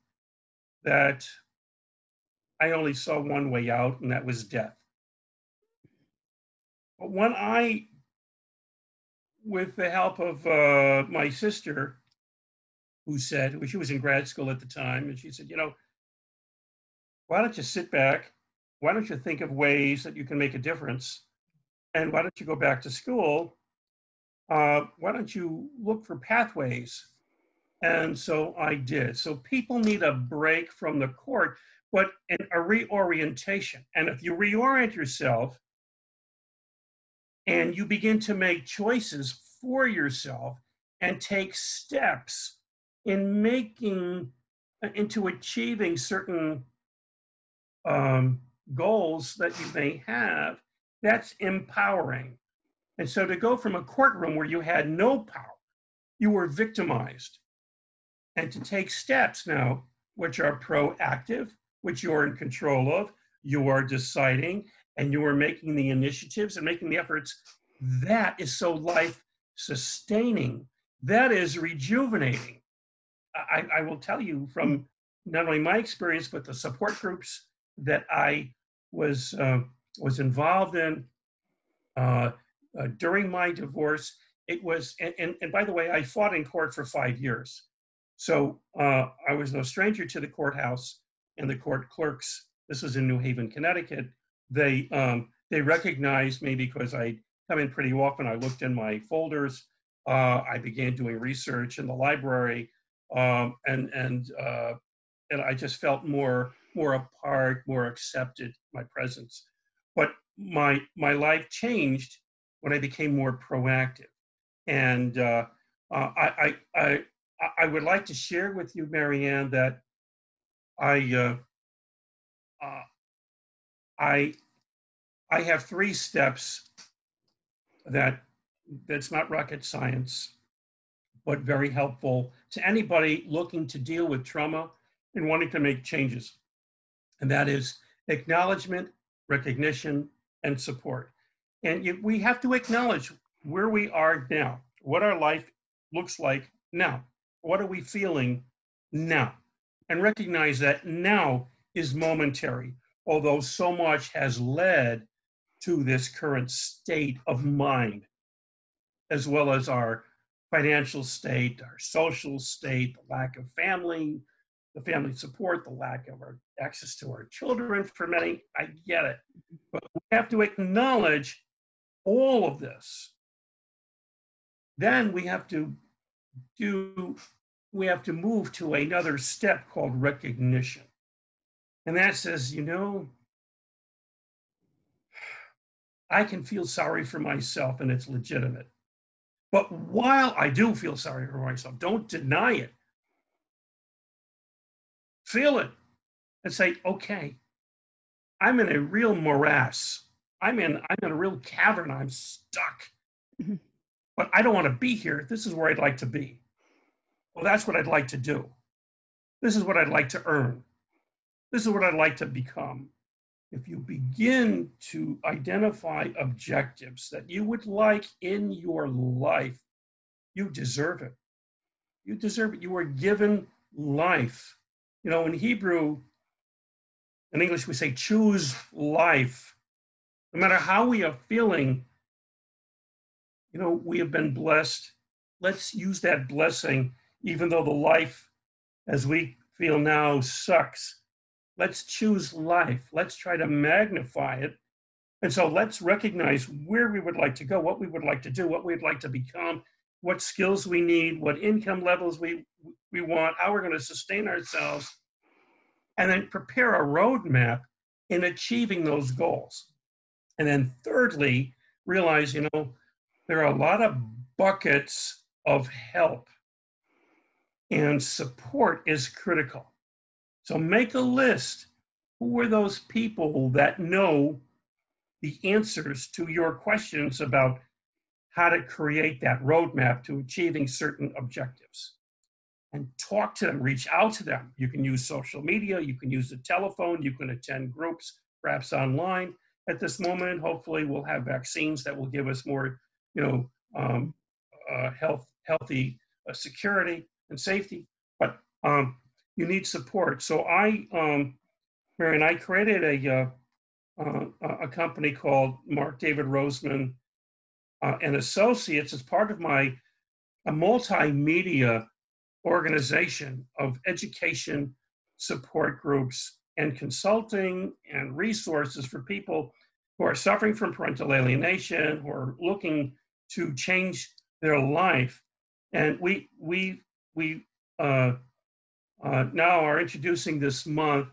that I only saw one way out, and that was death. But when I with the help of uh, my sister, who said, well, she was in grad school at the time, and she said, you know, why don't you sit back? Why don't you think of ways that you can make a difference? And why don't you go back to school? Uh, why don't you look for pathways? And so I did. So people need a break from the court, but a reorientation. And if you reorient yourself, and you begin to make choices for yourself and take steps in making uh, into achieving certain um, goals that you may have. That's empowering. And so to go from a courtroom where you had no power you were victimized. And to take steps now which are proactive, which you're in control of, you are deciding, and you are making the initiatives and making the efforts. That is so life sustaining. That is rejuvenating. I, I will tell you from not only my experience, but the support groups that I was uh, was involved in uh, uh, during my divorce. It was, and, and, and, by the way, I fought in court for five years. So uh, I was no stranger to the courthouse and the court clerks. This was in New Haven, Connecticut. They um, they recognized me because I come in pretty often. I looked in my folders. Uh, I began doing research in the library, um, and and uh, and I just felt more more a part, more accepted my presence. But my my life changed when I became more proactive, and uh, uh, I, I, I I would like to share with you, Marianne, that I uh, uh, I I have three steps that that's not rocket science, but very helpful to anybody looking to deal with trauma and wanting to make changes and that is acknowledgement, recognition, and support. And we have to acknowledge where we are now, what our life looks like now, what are we feeling now, and recognize that now is momentary, although so much has led to this current state of mind, as well as our financial state, our social state, the lack of family, the family support, the lack of our access to our children for many. I get it. But we have to acknowledge all of this. Then we have to do, we have to move to another step called recognition. And that says, you know, I can feel sorry for myself and it's legitimate. But while I do feel sorry for myself, don't deny it feel it, and say, okay, I'm in a real morass. I'm in I'm in a real cavern. I'm stuck. Mm-hmm. But I don't want to be here. This is where I'd like to be. Well, that's what I'd like to do. This is what I'd like to earn. This is what I'd like to become. If you begin to identify objectives that you would like in your life, you deserve it. You deserve it. You were given life. You know, in Hebrew, in English, we say choose life. No matter how we are feeling, you know, we have been blessed. Let's use that blessing, even though the life as we feel now sucks. Let's choose life. Let's try to magnify it. And so let's recognize where we would like to go, what we would like to do, what we'd like to become, what skills we need, what income levels we, we want, how we're going to sustain ourselves, and then prepare a roadmap in achieving those goals. And then thirdly, realize, you know, there are a lot of buckets of help and support is critical. So make a list. Who are those people that know the answers to your questions about how to create that roadmap to achieving certain objectives and talk to them, reach out to them. You can use social media, you can use the telephone, you can attend groups, perhaps online. At this moment, hopefully, we'll have vaccines that will give us more, you know, um, uh, health, healthy uh, security and safety. But um, you need support. So I, um, Marianne, I created a uh, uh a company called Mark David Roseman uh, and Associates as part of my a multimedia organization of education support groups and consulting and resources for people who are suffering from parental alienation, who are looking to change their life. And we we we uh, uh, now are introducing this month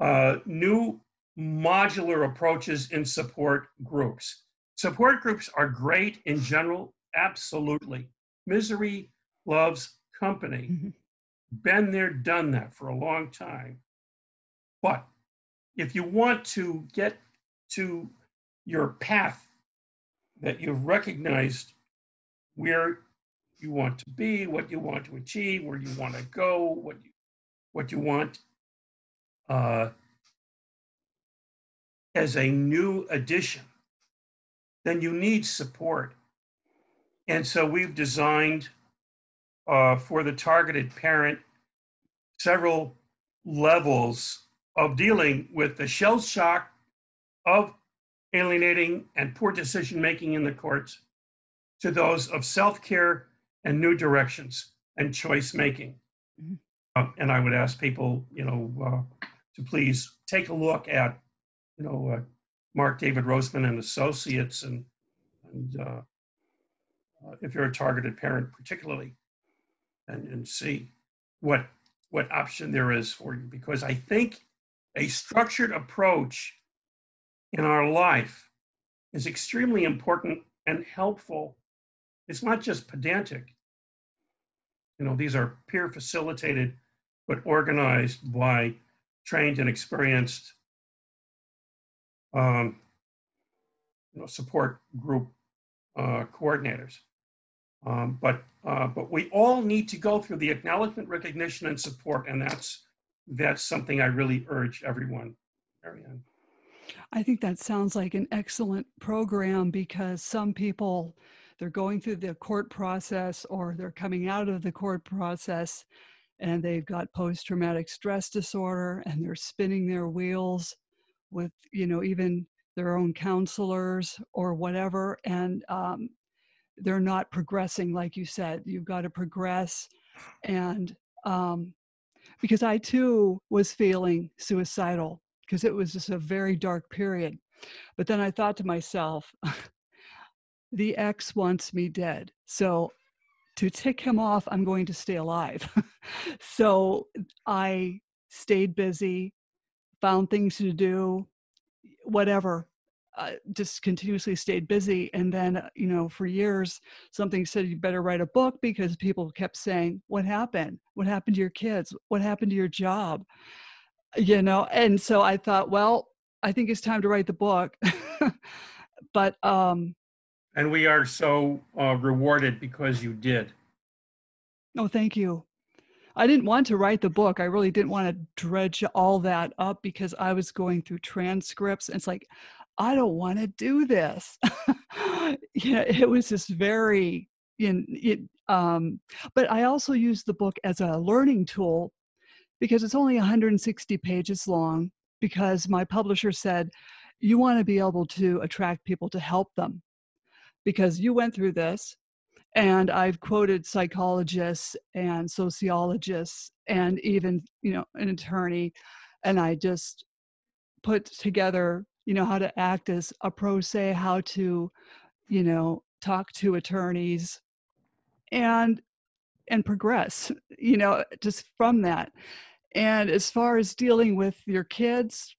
uh, new modular approaches in support groups. Support groups are great in general, absolutely. Misery loves company, mm-hmm. been there, done that for a long time. But if you want to get to your path that you've recognized where you want to be, what you want to achieve, where you want to go, what you, what you want uh, as a new addition, then you need support. And so we've designed uh, for the targeted parent several levels of dealing with the shell shock of alienating and poor decision making in the courts to those of self care and new directions and choice making. Mm-hmm. Uh, and I would ask people, you know, uh, to please take a look at, you know, uh, Mark David Roseman and Associates, and, and uh, uh, if you're a targeted parent, particularly, and, and see what what option there is for you. Because I think a structured approach in our life is extremely important and helpful. It's not just pedantic. You know, these are peer facilitated, but organized by trained and experienced um, you know, support group uh, coordinators. Um, but uh, but we all need to go through the acknowledgement, recognition, and support, and that's that's something I really urge everyone, Marianne. I think that sounds like an excellent program because some people they're going through the court process or they're coming out of the court process and they've got post traumatic stress disorder and they're spinning their wheels with you know even their own counselors or whatever. And um, they're not progressing like you said you've got to progress. And um, because i too was feeling suicidal because it was just a very dark period. But then i thought to myself the ex wants me dead so to tick him off i'm going to stay alive so i stayed busy found things to do whatever uh, just continuously stayed busy. And then, uh, you know, for years, something said you better write a book because people kept saying, What happened? What happened to your kids? What happened to your job? You know, and so I thought, well, I think it's time to write the book. but, um, and we are so uh, rewarded because you did. Oh, thank you. I didn't want to write the book. I really didn't want to dredge all that up because I was going through transcripts. And it's like, I don't want to do this. yeah, it was just very in it um but I also used the book as a learning tool because it's only 160 pages long because my publisher said you want to be able to attract people to help them because you went through this and I've quoted psychologists and sociologists and even you know an attorney and I just put together you know how to act as a pro se how to you know talk to attorneys and and progress you know just from that. And as far as dealing with your kids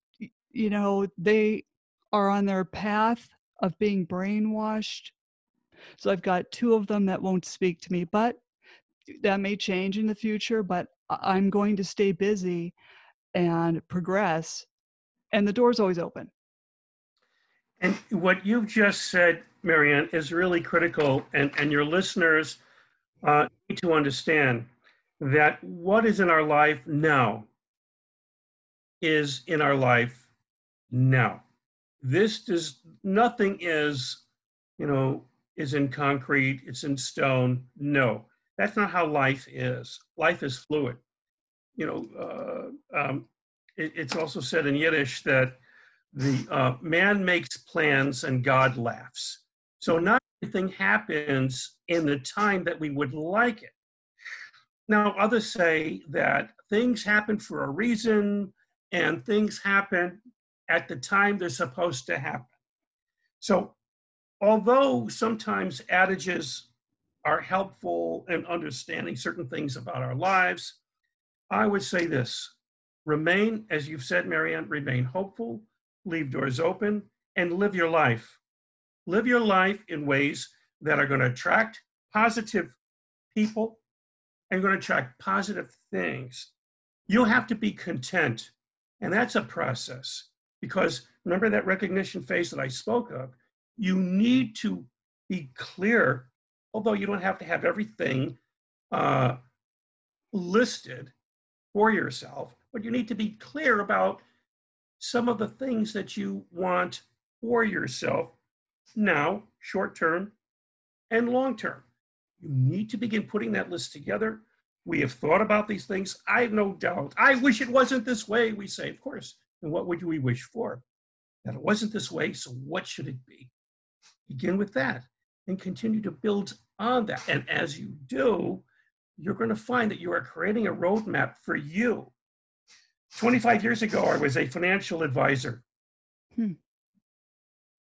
you know they are on their path of being brainwashed so i've got two of them that won't speak to me but that may change in the future but i'm going to stay busy and progress and the door's always open and what you've just said, Marianne, is really critical, and, and your listeners uh, need to understand that what is in our life now is in our life now. This does nothing is, you know, is in concrete, it's in stone. No, that's not how life is. Life is fluid. You know, uh, um, it, it's also said in Yiddish that the uh, man makes plans and God laughs. So not everything happens in the time that we would like it. Now, others say that things happen for a reason and things happen at the time they're supposed to happen. So, although sometimes adages are helpful in understanding certain things about our lives, I would say this remain, as you've said, Marianne, remain hopeful, leave doors open, and live your life. Live your life in ways that are going to attract positive people and going to attract positive things. You'll have to be content. And that's a process because remember that recognition phase that I spoke of? You need to be clear although you don't have to have everything uh, listed for yourself, but you need to be clear about some of the things that you want for yourself now, short term and long term. You need to begin putting that list together. We have thought about these things. I have no doubt. I wish it wasn't this way. We say, of course. And what would we wish for? That it wasn't this way. So what should it be? Begin with that and continue to build on that. And as you do, you're going to find that you are creating a roadmap for you. 25 years ago, I was a financial advisor. Hmm.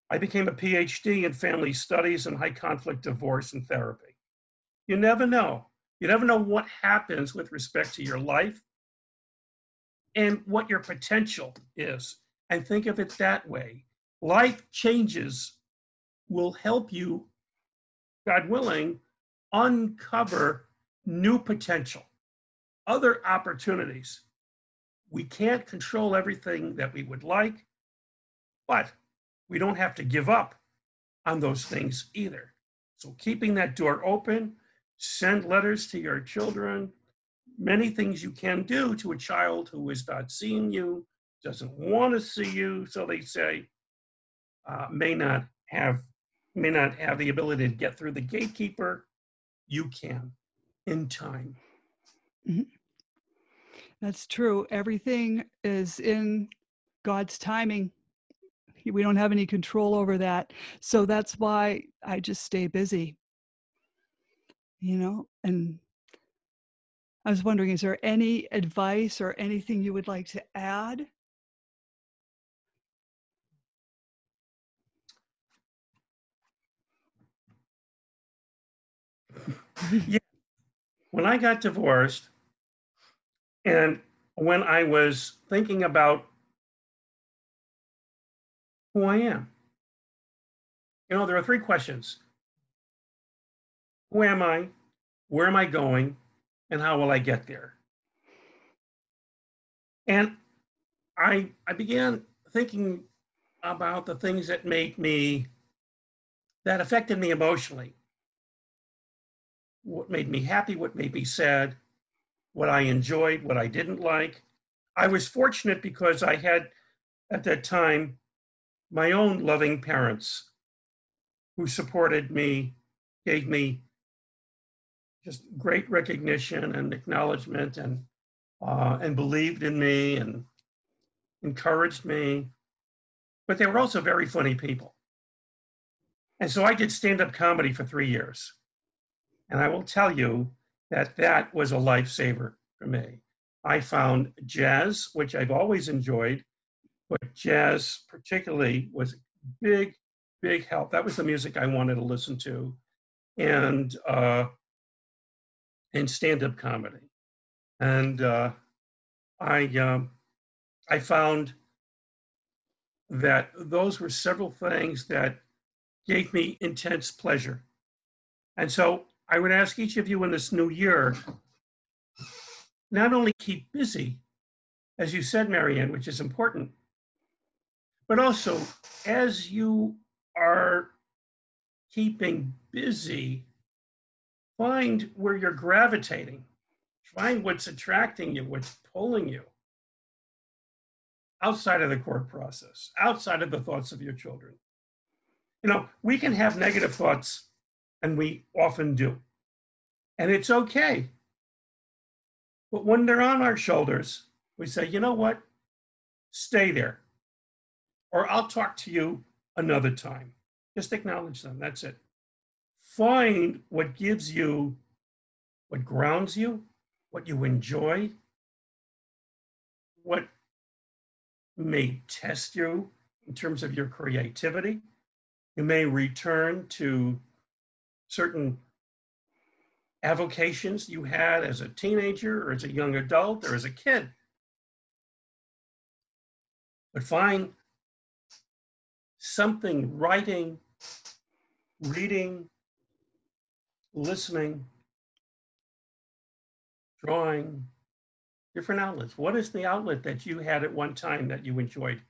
I became a PhD in family studies and high conflict divorce and therapy. You never know. You never know what happens with respect to your life and what your potential is. And think of it that way. Life changes will help you, God willing, uncover new potential, other opportunities. We can't control everything that we would like, but we don't have to give up on those things either. So keeping that door open, send letters to your children, many things you can do to a child who is not seeing you, doesn't want to see you, so they say, uh, may not have may not have the ability to get through the gatekeeper. You can in time. Mm-hmm. That's true. Everything is in God's timing we don't have any control over that so that's why i just stay busy you know and i was wondering is there any advice or anything you would like to add yeah when i got divorced and when i was thinking about who I am. You know, there are three questions Who am I? Where am I going? And how will I get there? And I, I began thinking about the things that made me, that affected me emotionally. What made me happy, what made me sad, what I enjoyed, what I didn't like. I was fortunate because I had, at that time, my own loving parents who supported me, gave me just great recognition and acknowledgement and uh, and believed in me and encouraged me. But they were also very funny people. And so I did stand-up comedy for three years. And I will tell you that that was a lifesaver for me. I found jazz, which I've always enjoyed, but jazz particularly was big, big help. That was the music I wanted to listen to, and uh, and stand-up comedy, and uh, I um, I found that those were several things that gave me intense pleasure, and so I would ask each of you in this new year not only keep busy, as you said, Marianne, which is important, but also, as you are keeping busy, find where you're gravitating, find what's attracting you, what's pulling you outside of the court process, outside of the thoughts of your children. You know, we can have negative thoughts, and we often do. And it's okay. But when they're on our shoulders, we say, you know what? Stay there or I'll talk to you another time. Just acknowledge them. That's it. Find what gives you, what grounds you, what you enjoy, what may test you in terms of your creativity. You may return to certain avocations you had as a teenager or as a young adult or as a kid. But find something writing, reading, listening, drawing, different outlets. What is the outlet that you had at one time that you enjoyed?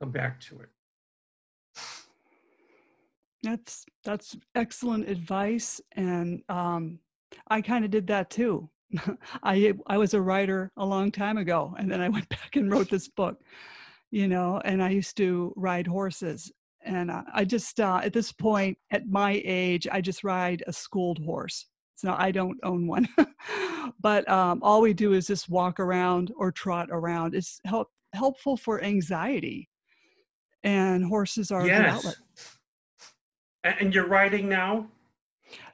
Come back to it. That's that's excellent advice, and um, I kind of did that too. I I was a writer a long time ago, and then I went back and wrote this book. You know, and I used to ride horses, and I, just uh, at this point at my age, I just ride a schooled horse. So I don't own one, but um, all we do is just walk around or trot around. It's help helpful for anxiety, and horses are yes. a good outlet. And you're riding now?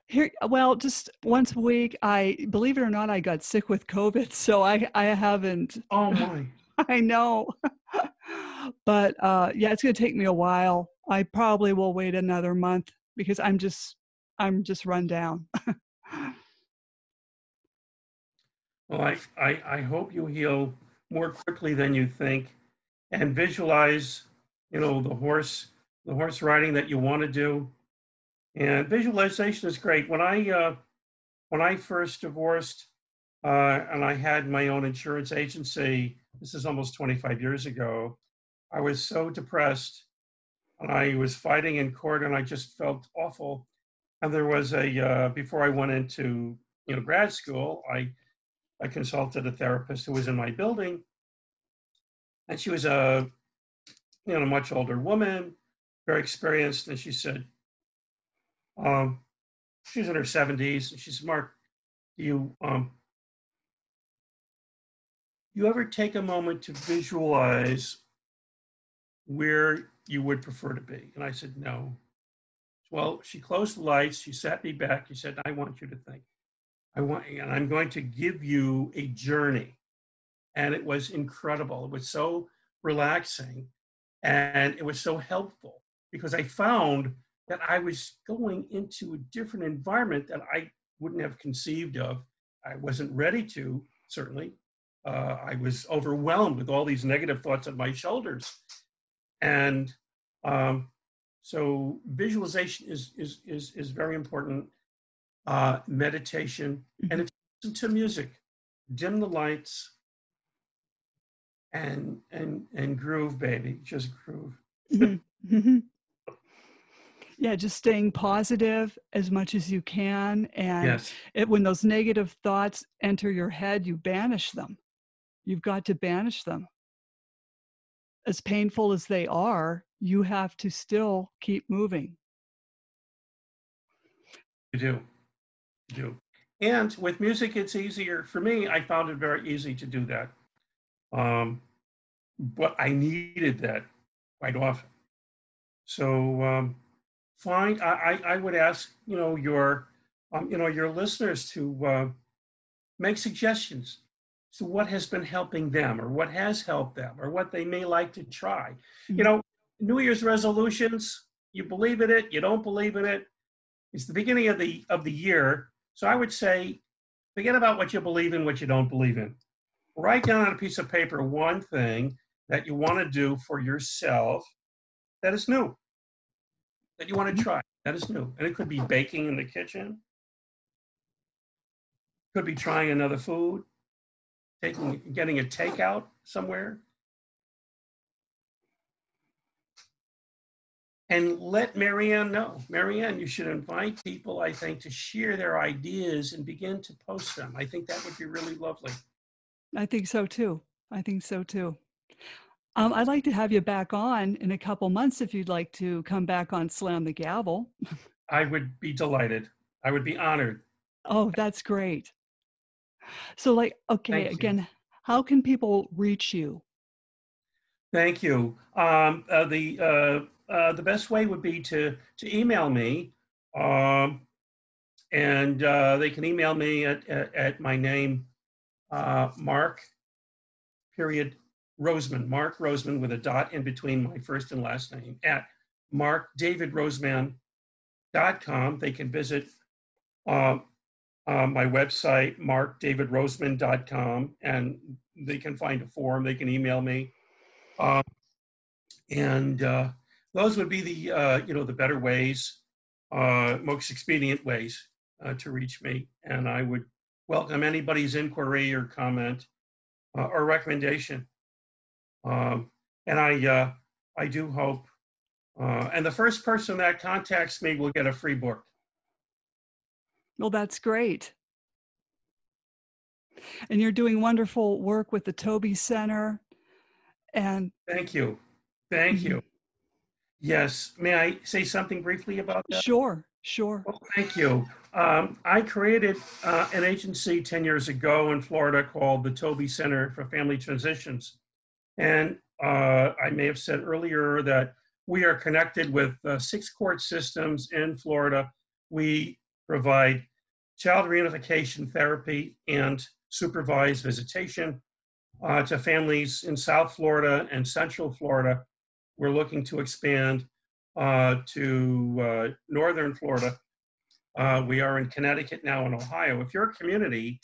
Here, well, just once a week. I believe it or not, I got sick with COVID, so I I haven't. Oh my! I know, but uh, yeah, it's going to take me a while. I probably will wait another month because I'm just I'm just run down. well, I, I I hope you heal more quickly than you think, and visualize, you know, the horse the horse riding that you want to do and visualization is great. When I uh, when I first divorced uh, and I had my own insurance agency, this is almost 25 years ago. I was so depressed, I was fighting in court, and I just felt awful. And there was a uh, before I went into you know grad school, I I consulted a therapist who was in my building, and she was a you know a much older woman, very experienced, and she said, um, she's in her 70s, and she said, Mark, do you um, you ever take a moment to visualize where you would prefer to be? And I said, no. Well, she closed the lights. She sat me back. She said, I want you to think. I want, and I'm going to give you a journey. And it was incredible. It was so relaxing and it was so helpful because I found that I was going into a different environment that I wouldn't have conceived of. I wasn't ready to, certainly. Uh, I was overwhelmed with all these negative thoughts on my shoulders. And um, so visualization is, is, is, is very important. Uh, meditation, and if you listen to music, dim the lights, and and and groove, baby, just groove. Mm-hmm. mm-hmm yeah just staying positive as much as you can and yes. it, when those negative thoughts enter your head you banish them you've got to banish them as painful as they are you have to still keep moving. You do. You do. And with music it's easier. For me i found it very easy to do that. Um, but i needed that quite often. So um, find I, I would ask you know your um, you know your listeners to uh, make suggestions to what has been helping them or what has helped them or what they may like to try mm-hmm. you know new year's resolutions you believe in it you don't believe in it it's the beginning of the of the year so i would say forget about what you believe in what you don't believe in write down on a piece of paper one thing that you want to do for yourself that is new that you want to mm-hmm. try. That is new. And it could be baking in the kitchen. Could be trying another food, taking getting a takeout somewhere. And let Marianne know. Marianne, you should invite people, I think, to share their ideas and begin to post them. I think that would be really lovely. I think so too. I think so too. Um, I'd like to have you back on in a couple months if you'd like to come back on Slam the Gavel. I would be delighted. I would be honored. Oh, that's great. So, like, okay, Thank again, you. how can people reach you? Thank you. Um, uh, the uh, uh, the best way would be to to email me, um, and uh, they can email me at at, at my name, uh, Mark. Period Roseman, Mark Roseman with a dot in between my first and last name at markdavidroseman.com. They can visit uh, uh, my website, markdavidroseman.com, and they can find a form. They can email me. Uh, and uh, those would be the, uh, you know, the better ways, uh, most expedient ways to reach me. And I would welcome anybody's inquiry or comment or recommendation. Um, and I, uh, I do hope Uh, and the first person that contacts me will get a free book. Well, that's great. And you're doing wonderful work with the Toby Center. And thank you. Thank you. Yes. May I say something briefly about that? sure, sure. Well, thank you. Um, I created uh, an agency 10 years ago in Florida called the Toby Center for Family Transitions. And uh, I may have said earlier that we are connected with uh, six court systems in Florida. We provide child reunification therapy and supervised visitation uh, to families in South Florida and Central Florida. We're looking to expand uh, to uh, Northern Florida. Uh, we are in Connecticut now and Ohio. If your community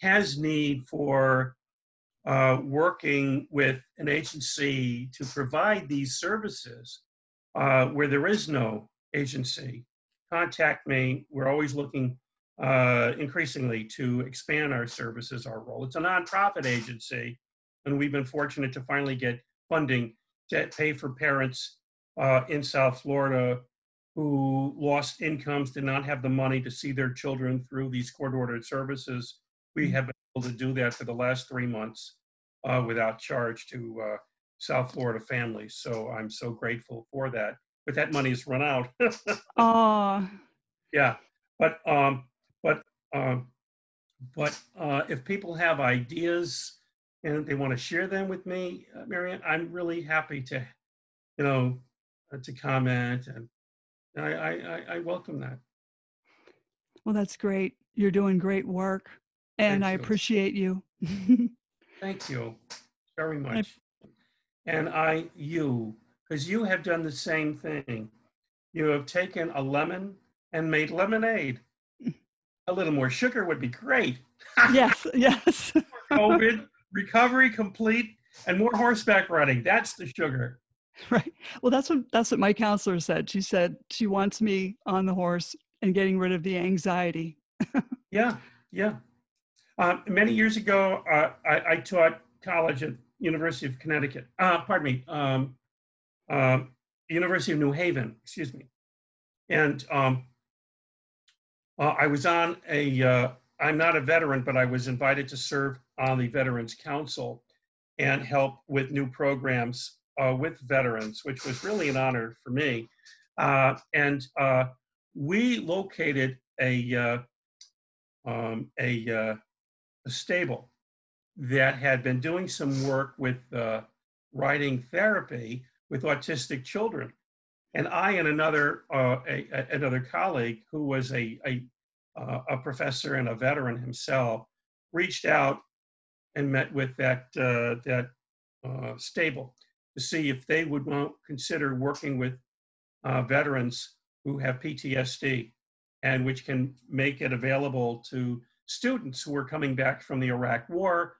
has need for uh, working with an agency to provide these services uh, where there is no agency, contact me. We're always looking uh, increasingly to expand our services, our role. It's a nonprofit agency, and we've been fortunate to finally get funding to pay for parents uh, in South Florida who lost incomes, did not have the money to see their children through these court-ordered services. We have been able to do that for the last three months uh, without charge to uh, South Florida families. So I'm so grateful for that. But that money's run out. Ah, yeah, but um, but um, but uh, if people have ideas and they want to share them with me, uh, Marianne, I'm really happy to, you know, uh, to comment, and I, I I- I welcome that. well, that's great. You're doing great work. And Thank I you. appreciate you. Thank you very much. And I, you, because you have done the same thing. You have taken a lemon and made lemonade. A little more sugar would be great. yes, yes. COVID, recovery complete, and more horseback riding. That's the sugar. right. Well, that's what that's what my counselor said. She said she wants me on the horse and getting rid of the anxiety. Yeah, yeah. Uh, many years ago, uh, I, I taught college at University of Connecticut. Uh, pardon me, um, um, University of New Haven. Excuse me. And um, uh, I was on a. Uh, I'm not a veteran, but I was invited to serve on the Veterans Council and help with new programs uh, with veterans, which was really an honor for me. Uh, and uh, we located a uh, um, a, a stable that had been doing some work with riding therapy with autistic children. And I and another uh, a, a- another colleague who was a a, uh, a professor and a veteran himself reached out and met with that uh, that uh, stable to see if they would consider working with uh, veterans who have PTSD and which can make it available to students who are coming back from the Iraq War,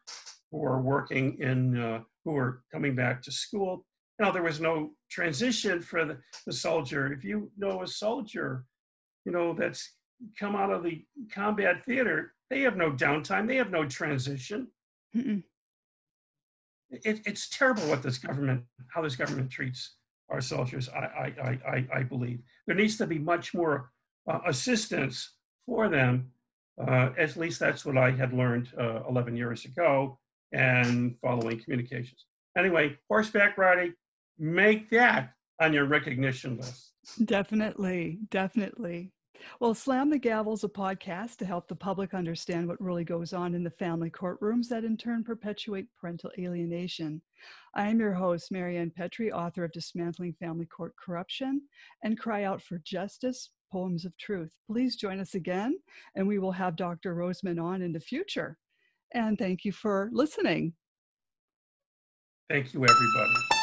who are working in, uh, who are coming back to school. You know, there was no transition for the, the soldier. If you know a soldier, you know, that's come out of the combat theater, they have no downtime, they have no transition. It, it's terrible what this government, how this government treats our soldiers. I, I, I, I, I believe there needs to be much more uh, assistance for them. Uh, at least that's what I had learned uh, 11 years ago and following communications. Anyway, horseback riding, make that on your recognition list. Definitely, definitely. Well, Slam the Gavel is a podcast to help the public understand what really goes on in the family courtrooms that in turn perpetuate parental alienation. I am your host, Marianne Petrie, author of Dismantling Family Court Corruption and Cry Out for Justice Poems of Truth. Please join us again, and we will have Dr. Roseman on in the future. And thank you for listening. Thank you, everybody.